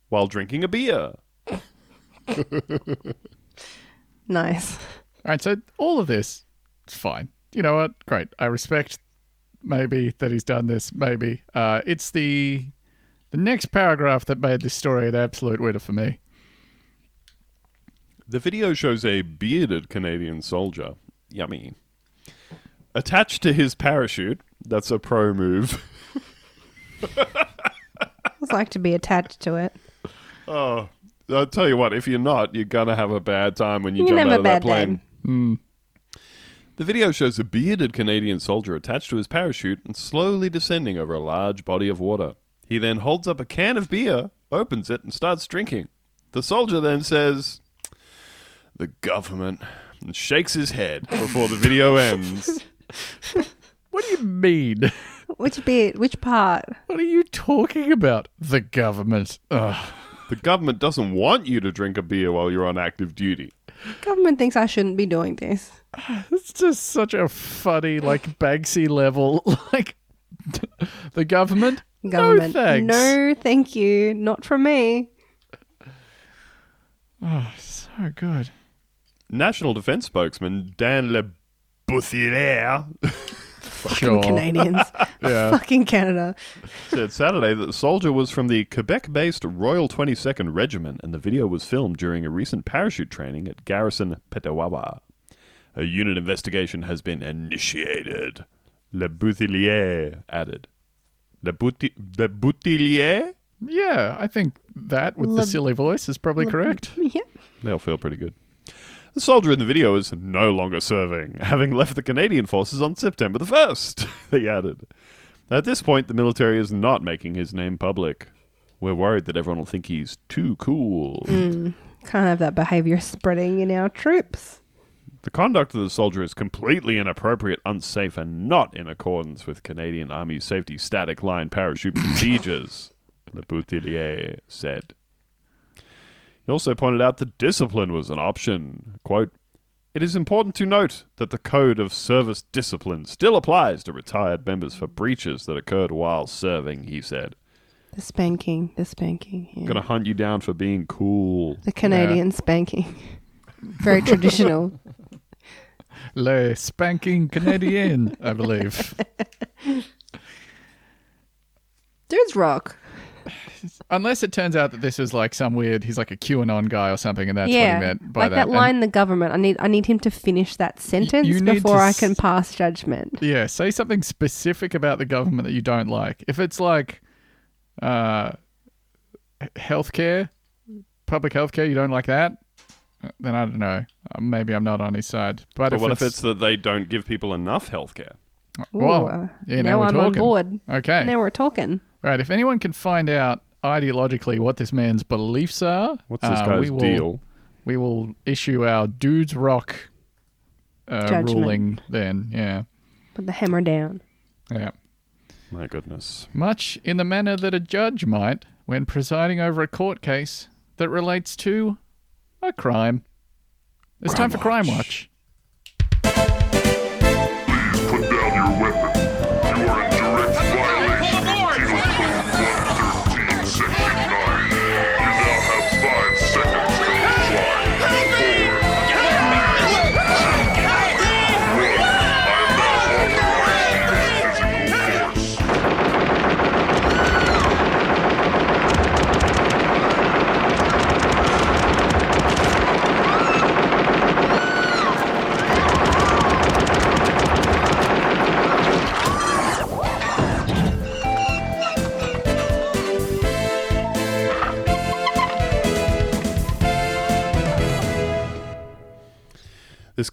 while drinking a beer. (laughs) nice. All right, so all of this, it's fine. You know what? Great. I respect maybe that he's done this. Maybe uh, it's the the next paragraph that made this story an absolute winner for me. The video shows a bearded Canadian soldier, yummy, attached to his parachute. That's a pro move. (laughs) I'd like to be attached to it. Oh, I'll tell you what, if you're not, you're gonna have a bad time when you You jump can out have of that bad plane. time. Hmm. The video shows a bearded Canadian soldier attached to his parachute and slowly descending over a large body of water. He then holds up a can of beer, opens it, and starts drinking. The soldier then says, The government, and shakes his head before the video (laughs) ends. What do you mean? Which bit? Which part? What are you talking about? The government. Ugh. The government doesn't want you to drink a beer while you're on active duty. Government thinks I shouldn't be doing this. (sighs) It's just such a funny, like Banksy level. (laughs) Like (laughs) the government. Government. No thanks. No, thank you. Not from me. (sighs) Oh, so good. National Defense spokesman Dan Le Bouthillier Sure. Canadians. (laughs) Yeah. Fucking Canada. said Saturday that the soldier was from the Quebec based Royal 22nd Regiment and the video was filmed during a recent parachute training at Garrison Petawawa. A unit investigation has been initiated. Le Bouthillier added. Le, Bouti- Le Boutelier? Yeah, I think that with the silly voice is probably correct. (laughs) Yeah. They'll feel pretty good. The soldier in the video is no longer serving, (laughs) having left the Canadian forces on September the 1st, (laughs) he added. At this point, the military is not making his name public. We're worried that everyone will think he's too cool. Hmm. Can't have that behavior spreading in our troops. The conduct of the soldier is completely inappropriate, unsafe, and not in accordance with Canadian Army safety static line parachute (laughs) procedures, Le Bouthillier said. He also pointed out that discipline was an option. Quote, It is important to note that the Code of Service Discipline still applies to retired members for breaches that occurred while serving, he said. The spanking. The spanking. yeah. Gonna hunt you down for being cool. The Canadian spanking. Very traditional. (laughs) Le spanking Canadian, I believe. (laughs) Dudes rock. (laughs) Unless it turns out that this is like some weird, he's like a QAnon guy or something, and that's yeah. what he meant by like that, And- line, the government. I need I need him to finish that sentence you need before I I s- can pass judgment. Yeah, say something specific about the government that you don't like. If it's like uh, healthcare, public healthcare, you don't like that, uh, then I don't know. Uh, Maybe I'm not on his side. But, But if what it's, if it's that they don't give people enough healthcare? Ooh, well, uh, yeah, now, now we're I'm talking. on board. Okay, Now we're talking. Right. If anyone can find out ideologically what this man's beliefs are, What's this uh, guy's we will, deal? We will issue our dudes rock uh, Judgment. ruling. Then, yeah, Put the hammer down. yeah. My goodness. much in the manner that a judge might when presiding over a court case that relates to a crime. It's time for Crime Watch.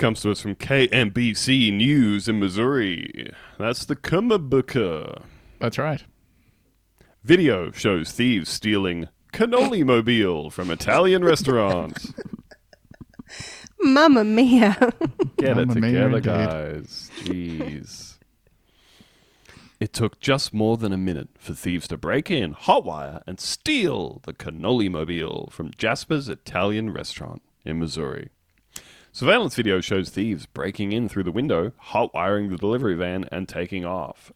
Comes to us from KMBC News in Missouri. That's the Kumabuka. That's right. Video shows thieves stealing cannoli (laughs) mobile from Italian restaurant. Mamma mia. Get Mamma it mia, together, indeed. guys. Jeez. It took just more than a minute for thieves to break in, hotwire, and steal the cannoli mobile from Jasper's Italian restaurant in Missouri. Surveillance video shows thieves breaking in through the window, hotwiring the delivery van, and taking off.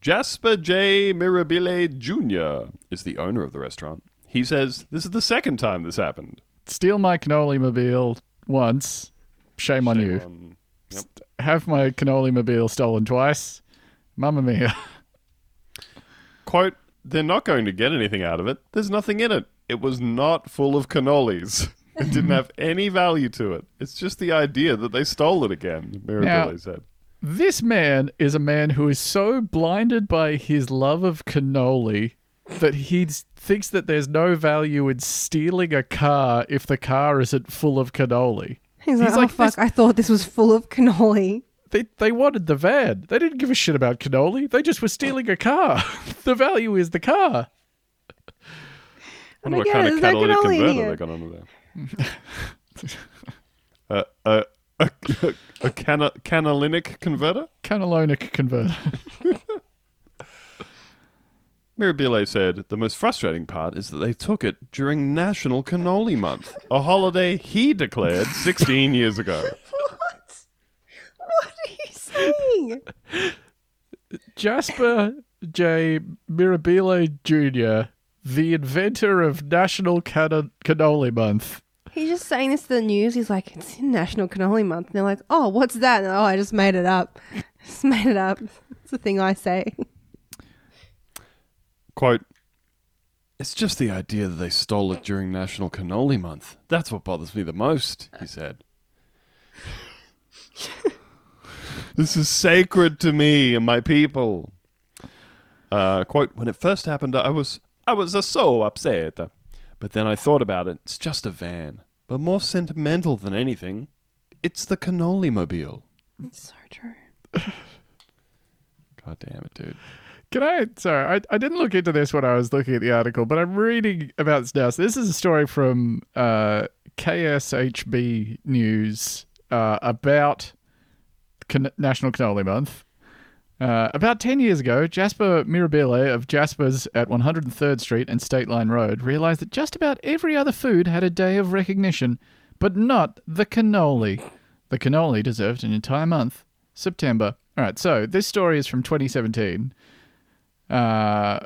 Jasper J. Mirabile Jr. is the owner of the restaurant. He says this is the second time this happened. Steal my cannoli mobile once. Shame on you. Um, Have my cannoli mobile stolen twice. Mamma mia. Quote, they're not going to get anything out of it. There's nothing in it. It was not full of cannolis. It didn't have any value to it. It's just the idea that they stole it again, Mirabile said. This man is a man who is so blinded by his love of cannoli that he thinks that there's no value in stealing a car if the car isn't full of cannoli. He's like, He's oh like, fuck! this- I thought this was full of cannoli. They they wanted the van. They didn't give a shit about cannoli. They just were stealing a car. (laughs) the value is the car. wonder I what get kind of catalytic cannoli converter they got under there. Uh, uh, a, a, a cana, canalinic converter? Cannellonic converter. (laughs) Mirabile said the most frustrating part is that they took it during National Cannoli Month, a holiday he declared 16 (laughs) years ago. What? What are you saying? Jasper J. Mirabile Jr., the inventor of National Canna- Cannoli Month. He's just saying this to the news. He's like, it's in National Cannoli Month. And they're like, oh, what's that? And, oh, I just made it up. (laughs) Just made it up. It's a thing I say. Quote, It's just the idea that they stole it during National Cannoli Month. That's what bothers me the most, he said. (laughs) this is sacred to me and my people. Uh, quote, when it first happened, I was I was uh, so upset. But then I thought about it. It's just a van. But more sentimental than anything, it's the cannoli mobile. It's so true. God damn it, dude. Can I? Sorry, I, I didn't look into this when I was looking at the article, but I'm reading about this now. So this is a story from uh, KSHB News uh, about can- National Cannoli Month. Uh, about 10 years ago, Jasper Mirabile of Jasper's at 103rd Street and State Line Road realized that just about every other food had a day of recognition, but not the cannoli. The cannoli deserved an entire month, September. All right, so this story is from 2017, uh,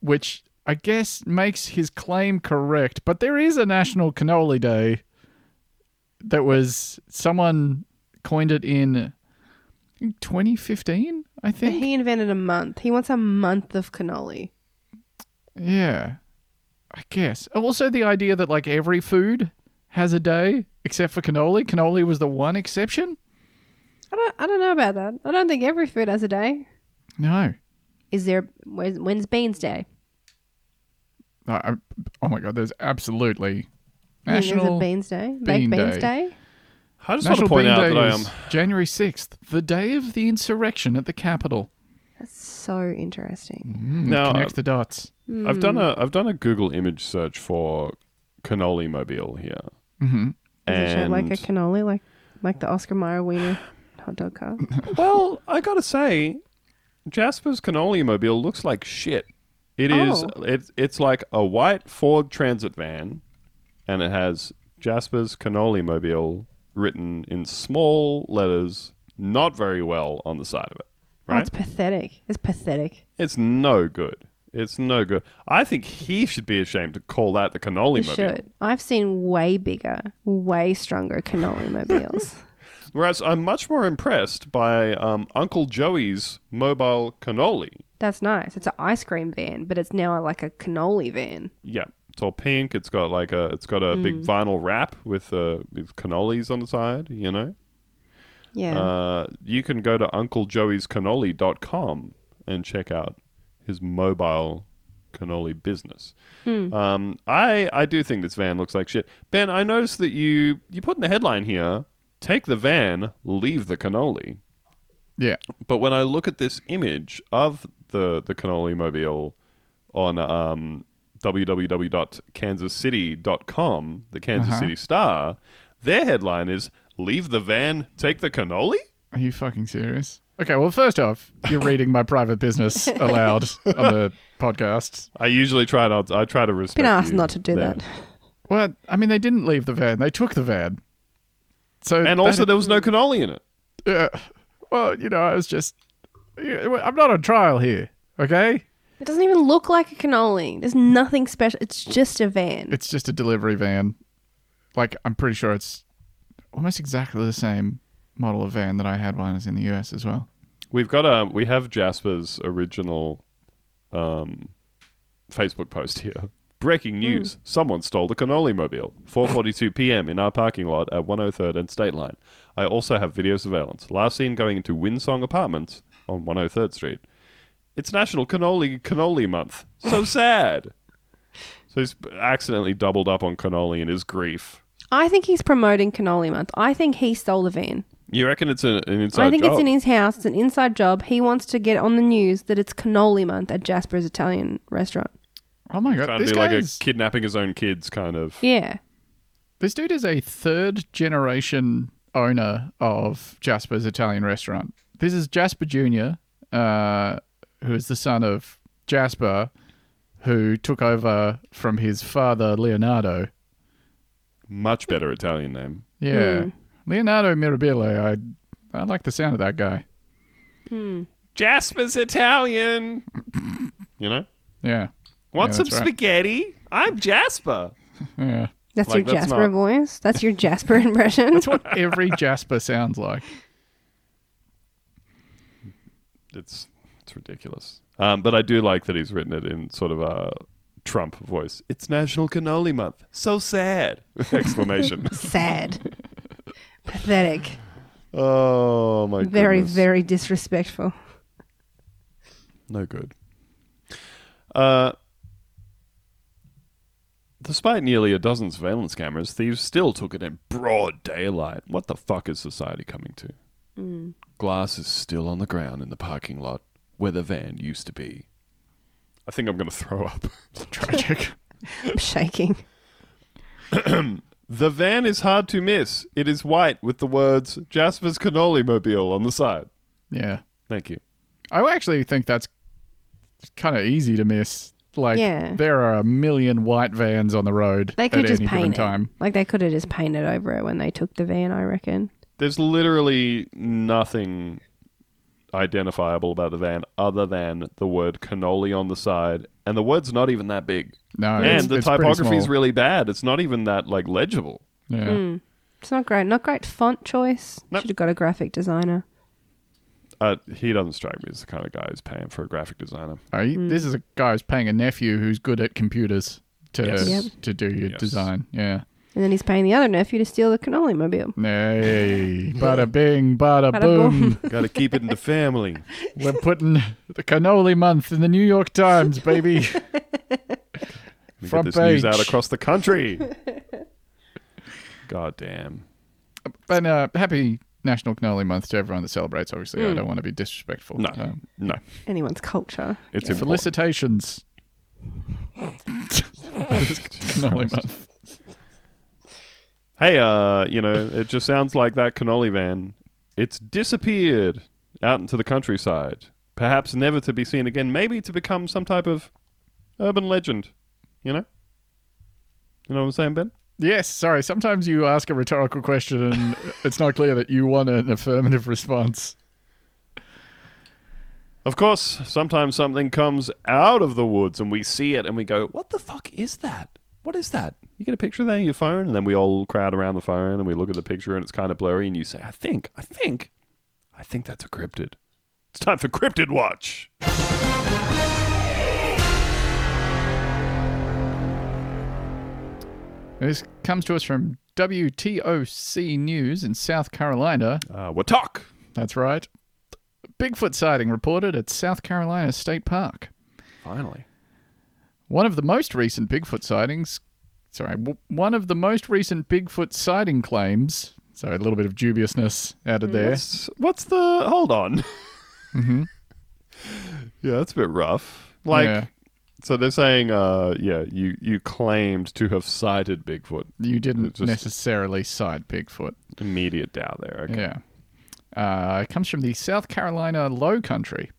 which I guess makes his claim correct, but there is a National Cannoli Day that was someone coined it in 2015, I think. He invented a month. He wants a month of cannoli. Yeah, I guess. Also, the idea that like every food has a day except for cannoli. Cannoli was the one exception. I don't. I don't know about that. I don't think every food has a day. No. Is there? When's, when's Beans Day? I- oh my god, there's absolutely National Beans Day. Bean Baked Beans Day. Day. I just National want to point Bean out Day that I is am. January 6th, the day of the insurrection at the Capitol. That's so interesting. Mm, Now, connect the dots. I've done a I've done a Google image search for cannoli mobile here. hmm Is it shaped like a And- cannoli, like like the Oscar Mayer wiener hot dog car? (laughs) Well, I gotta say, Jasper's cannoli mobile looks like shit. It is. Oh. It's it's like a white Ford Transit van, and it has Jasper's cannoli mobile written in small letters, not very well on the side of it. Oh, Right? it's pathetic. It's pathetic. it's no good. It's no good. I think he should be ashamed to call that the cannoli mobile. should. I've seen way bigger, way stronger cannoli (laughs) mobiles. Whereas I'm much more impressed by um, Uncle Joey's mobile cannoli. That's nice. It's an ice cream van, but it's now like a cannoli van. Yeah, it's all pink. It's got like a it's got a big vinyl wrap with uh, with cannolis on the side. You know, Yeah. uh, you can go to unclejoeyscannoli.com and check out his mobile cannoli business. Um, I I do think this van looks like shit. Ben, I noticed that you you put in the headline here: "Take the van, leave the cannoli." Yeah. But when I look at this image of the the cannoli mobile on um, www.kansascity.com, the Kansas Uh-huh. City Star, their headline is "Leave the van, take the cannoli." Are you fucking serious? Okay, well, first off, you're reading my private business (laughs) aloud on the podcast. I usually try not. I try to respect. Been asked you not to do there. that. Well, I mean, they didn't leave the van; they took the van. So, And that- also, there was no cannoli in it. uh, well, you know, I was just, I'm not on trial here. Okay, It doesn't even look like a cannoli. There's nothing special. It's just a van. it's just a delivery van. Like, I'm pretty sure it's almost exactly the same model of van that I had when I was in the US as well. We've got a. We have Jasper's original um, Facebook post here. Breaking news: Someone stole the cannoli mobile. 4:42 p.m. in our parking lot at 103rd and State Line. I also have video surveillance. Last seen going into Winsong Apartments on 103rd Street. It's National Cannoli Cannoli Month. So (laughs) sad. So he's accidentally doubled up on cannoli in his grief. I think he's promoting cannoli month. I think he stole the van. You reckon it's a, an inside I think job? it's in his house. It's an inside job. He wants to get on the news that it's cannoli month at Jasper's Italian restaurant. Oh my god, Trying to this be guy like a is, kidnapping his own kids kind of. Yeah. this dude is a third generation owner of Jasper's Italian restaurant. This is Jasper Jr., uh, who is the son of Jasper, who took over from his father Leonardo. Much better Italian name. Yeah, Hmm. Leonardo Mirabile. I I like the sound of that guy. Jasper's Italian. you know? Yeah, Want Yeah, some that's right. spaghetti? I'm Jasper. (laughs) yeah. That's Like, your that's Jasper not- voice. That's your Jasper (laughs) impression. That's what every Jasper sounds like. It's it's ridiculous. Um, but I do like that he's written it in sort of a Trump voice. It's National Cannoli Month. So sad! (laughs) Exclamation. (laughs) Sad. Pathetic. oh my god. Very, very disrespectful. No good. Uh, despite nearly a dozen surveillance cameras, thieves still took it in broad daylight. What the fuck is society coming to? Glass is still on the ground in the parking lot where the van used to be. I think I'm going to throw up. (laughs) Tragic. (laughs) I'm shaking. The van is hard to miss. It is white with the words Jasper's Cannoli Mobile on the side. Yeah. Thank you. I actually think that's kind of easy to miss. Like, Yeah. there are a million white vans on the road They could at just any given paint it. time. Like they could have just painted over it when they took the van, I reckon. There's literally nothing identifiable about the van other than the word cannoli on the side, and the word's not even that big. No, it's, and the it's typography is really bad. It's not even that like legible. Yeah. It's not great. Not great font choice. Nope. Should have got a graphic designer. Uh, he doesn't strike me as the kind of guy who's paying for a graphic designer. Oh, he- This is a guy who's paying a nephew who's good at computers to Yes. Yep. to do your Yes. design. Yeah. And then he's paying the other nephew to steal the cannoli mobile. Hey, (laughs) bada bing, bada, Bada boom. boom. (laughs) Got to keep it in the family. (laughs) We're putting the cannoli month in the New York Times, baby. We Front get this news out across the country. God damn. But uh, happy National Cannoli Month to everyone that celebrates. Obviously, I don't want to be disrespectful. No, Um, no. Anyone's culture. It's important. felicitations. Cannoli Month. Hey, uh, you know, it just sounds like that cannoli van. It's disappeared out into the countryside, perhaps never to be seen again. Maybe to become some type of urban legend. You know? You know what I'm saying, Ben? Yes, sorry. Sometimes you ask a rhetorical question and (laughs) it's not clear that you want an affirmative response. Of course, sometimes something comes out of the woods and we see it and we go, "What the fuck is that? What is that?" You get a picture there on your phone, and then we all crowd around the phone and we look at the picture and it's kind of blurry, and you say, "I think, I think, I think that's a cryptid." It's time for Cryptid Watch. This comes to us from WTOC News in South Carolina. Uh? That's right. Bigfoot sighting reported at South Carolina State Park. Finally. One of the most recent Bigfoot sightings, sorry, one of the most recent Bigfoot sighting claims, so a little bit of dubiousness added there. What's, what's the? Hold on. Mm-hmm. (laughs) Yeah, that's a bit rough. Like, Yeah. so they're saying, uh, yeah, you you claimed to have sighted Bigfoot. You didn't necessarily sight Bigfoot. Immediate doubt there. Okay. Yeah. Uh, it comes from the South Carolina Low Country.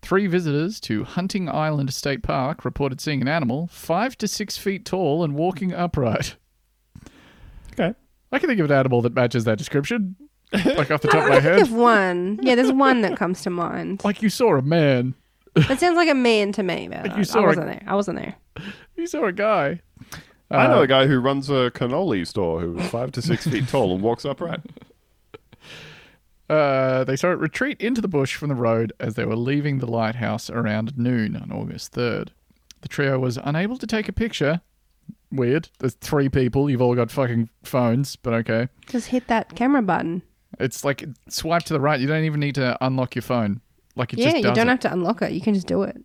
Three visitors to Hunting Island State Park reported seeing an animal five to six feet tall and walking upright. Okay. I can think of an animal that matches that description, like off the top of my I think head. of one. Yeah, there's one that comes to mind. (laughs) Like you saw a man, That sounds like a man to me, but Like you I, saw I a- wasn't there. I wasn't there. you saw a guy. I know Uh, a guy who runs a cannoli store who is five to six feet tall and walks upright. (laughs) Uh, they saw it retreat into the bush from the road as they were leaving the lighthouse around noon on August 3rd. The trio was unable to take a picture. Weird. There's three people. You've all got fucking phones, but okay. Just hit that camera button. It's like swipe to the right. You don't even need to unlock your phone. Like it yeah, you don't it. have to unlock it. You can just do it.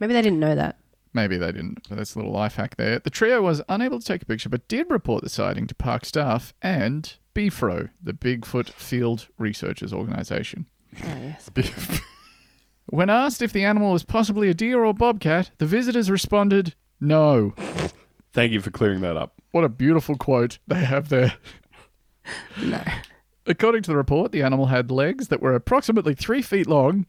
Maybe they didn't know that. Maybe they didn't. That's a little life hack there. The trio was unable to take a picture, but did report the sighting to park staff and BFRO, the Bigfoot Field Researchers Organization. Oh, yes. (laughs) When asked if the animal was possibly a deer or bobcat, the visitors responded, no. Thank you for clearing that up. What a beautiful quote they have there. No. According to the report, the animal had legs that were approximately three feet long,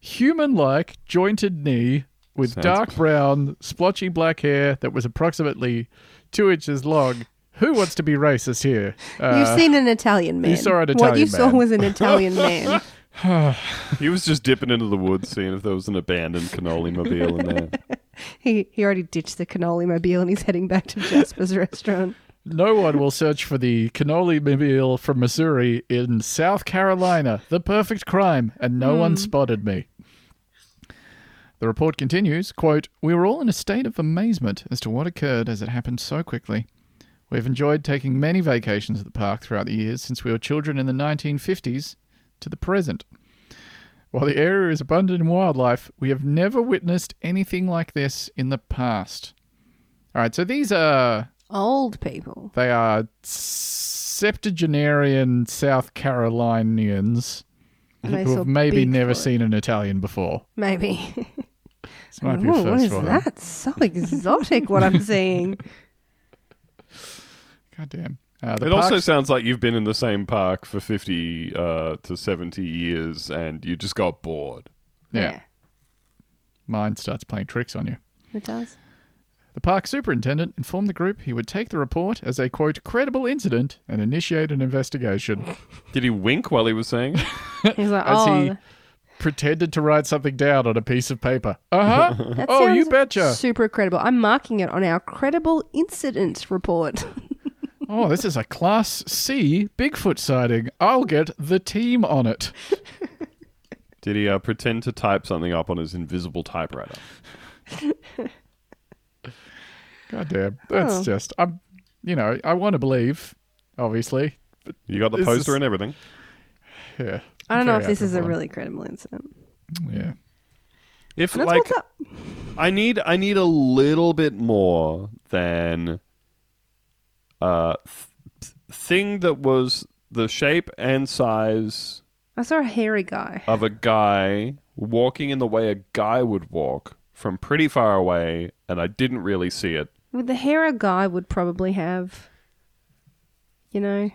human like jointed knee, with Sounds- dark brown, splotchy black hair that was approximately two inches long. Who wants to be racist here? Uh, You've seen an Italian man. saw an What you Italian saw was an (laughs) Italian man. (sighs) He was just dipping into the woods, seeing if there was an abandoned cannoli mobile in there. (laughs) He he already ditched the cannoli mobile and he's heading back to (laughs) Jasper's restaurant. no one will search for the cannoli mobile from Missouri in South Carolina. The perfect crime, and no one spotted me. The report continues, quote, We were all in a state of amazement as to what occurred as it happened so quickly. We've enjoyed taking many vacations at the park throughout the years since we were children in the 1950s to the present. While the area is abundant in wildlife, we have never witnessed anything like this in the past. All right, so these are Old people. they are septuagenarian South Carolinians who have maybe never seen an Italian before. Maybe. This might be Ooh, first is for them. that? So (laughs) exotic what I'm seeing. God damn. Uh, the It also sounds like you've been in the same park for 50 uh, to 70 years and you just got bored. yeah, mind starts playing tricks on you. It does. The park superintendent informed the group he would take the report as a quote credible incident and initiate an investigation. Did he wink while he was saying it? (laughs) (laughs) He's like, As oh, he pretended to write something down on a piece of paper. Uh huh. oh, you betcha. Super credible. I'm marking it on our credible incident report. (laughs) Oh, this is a Class C Bigfoot sighting. I'll get the team on it. Did he uh, pretend to type something up on his invisible typewriter? God damn. That's Oh. just, I'm, you know, I want to believe, obviously. You got the This poster is- and everything. Yeah. I don't know Very if this is a admirable. really credible incident. Yeah. If That's like what's up. I need I need a little bit more than uh th- thing that was the shape and size I saw a hairy guy. of a guy walking in the way a guy would walk from pretty far away and I didn't really see it. With the hair a guy would probably have, you know,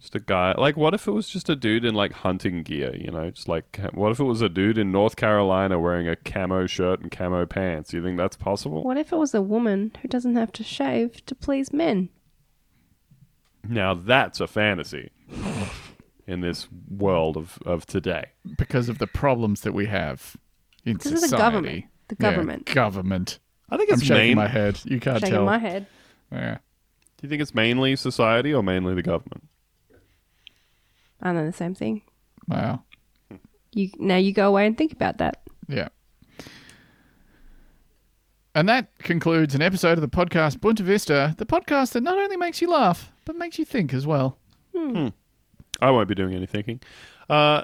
Just a guy. Like what if it was just a dude in like hunting gear, you know? Just like what if it was a dude in North Carolina wearing a camo shirt and camo pants? You think that's possible? what if it was a woman who doesn't have to shave to please men? Now that's a fantasy in this world of, of today. Because of the problems that we have in Because of the society. government. The Yeah, government. government. I think I'm it's shaking main. my head. You can't Shaking tell. my head. Yeah. Do you think it's mainly society or mainly the government? I know the same thing. Wow. You now you go away and think about that. Yeah. And that concludes an episode of the podcast Boonta Vista, the podcast that not only makes you laugh, but makes you think as well. I won't be doing any thinking. Uh,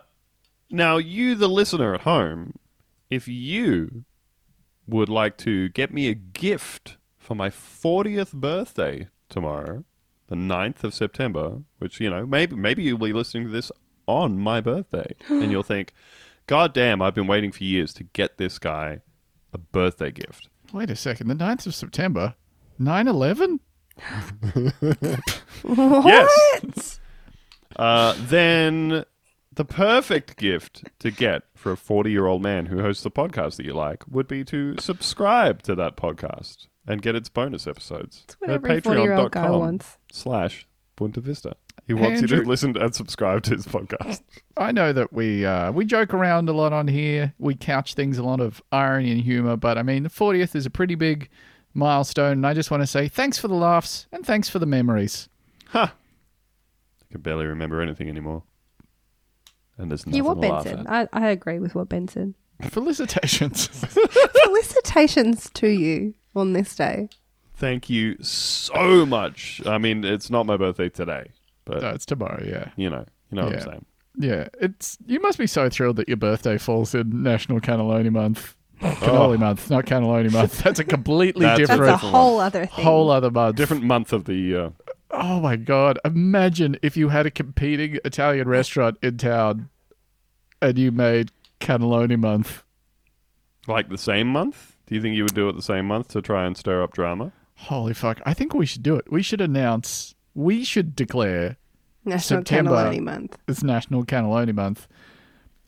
now, you, the listener at home, if you would like to get me a gift for my 40th birthday tomorrow, the 9th of September, which, you know, maybe maybe you'll be listening to this on my birthday, (gasps) and you'll think, God damn, I've been waiting for years to get this guy a birthday gift. Wait a second. The 9th of September? 9 11? (laughs) (laughs) Yes. Uh, then the perfect gift to get for a 40 year old man who hosts a podcast that you like would be to subscribe to that podcast and get its bonus episodes. It's what every 40 year old guy wants. Slash Boonta Vista. He wants you to listen and subscribe to his podcast. (laughs) I know that we uh, we joke around a lot on here. We couch things a lot of irony and humor, but I mean, the 40th is a pretty big milestone, and I just want to say thanks for the laughs and thanks for the memories. Ha! I can barely remember anything anymore. And there's nothing Yeah, what to Ben laugh said. at. I, I agree with what Ben said. (laughs) Felicitations. (laughs) Felicitations to you on this day. Thank you so much. I mean, it's not my birthday today, but no, it's tomorrow, yeah. you know, you know what I'm saying. Yeah, it's you must be so thrilled that your birthday falls in National Cannelloni Month. Oh. Cannoli month, not cannelloni month. (laughs) That's a completely That's a That's a different, different whole other thing. whole other month. Different month of the year. Oh my god! Imagine if you had a competing Italian restaurant in town, and you made cannelloni month. Like the same month? Do you think you would do it the same month to try and stir up drama? Holy fuck! I think we should do it. We should announce. We should declare National September. Cannelloni Month. it's National Cannelloni Month.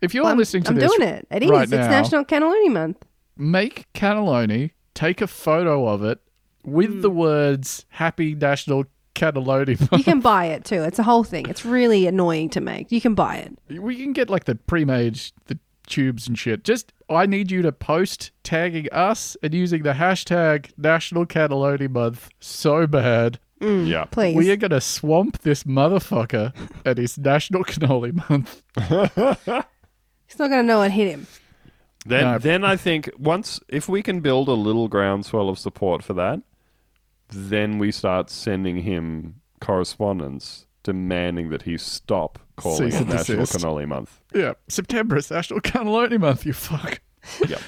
If you're Well, I'm, listening to this, I'm doing it. It is. right it's now, National Cannelloni Month. make cannelloni, take a photo of it with Hmm. the words "Happy National Cannelloni Month." You can buy it too. It's a whole thing. It's really annoying to make. You can buy it. We can get like the pre-made the tubes and shit. Just I need you to post tagging us and using the hashtag National Cannelloni Month so bad. Mm, yeah. Please. We are gonna swamp this motherfucker at his National Cannoli Month. (laughs) He's not going to know what hit him. Then, No. then I think once if we can build a little groundswell of support for that, then we start sending him correspondence demanding that he stop calling Cease it and National desist. Cannoli Month. Yeah, September is National Cannelloni Month. You fuck. (laughs) Yep.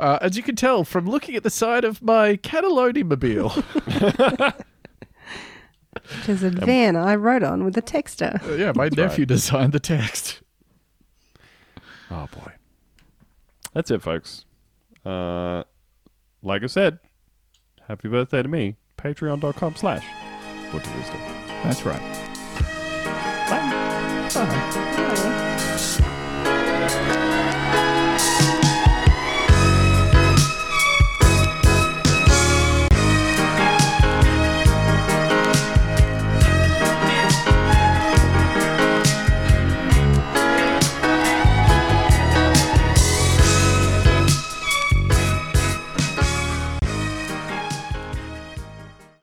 Uh, as you can tell from looking at the side of my cannelloni mobile, (laughs) Which is a van I wrote on with a texter. Uh, yeah, my nephew designed the text. Oh boy. That's it, folks. Uh, like I said, happy birthday to me. Patreon.com slash What to Wisdom. That's right. Bye.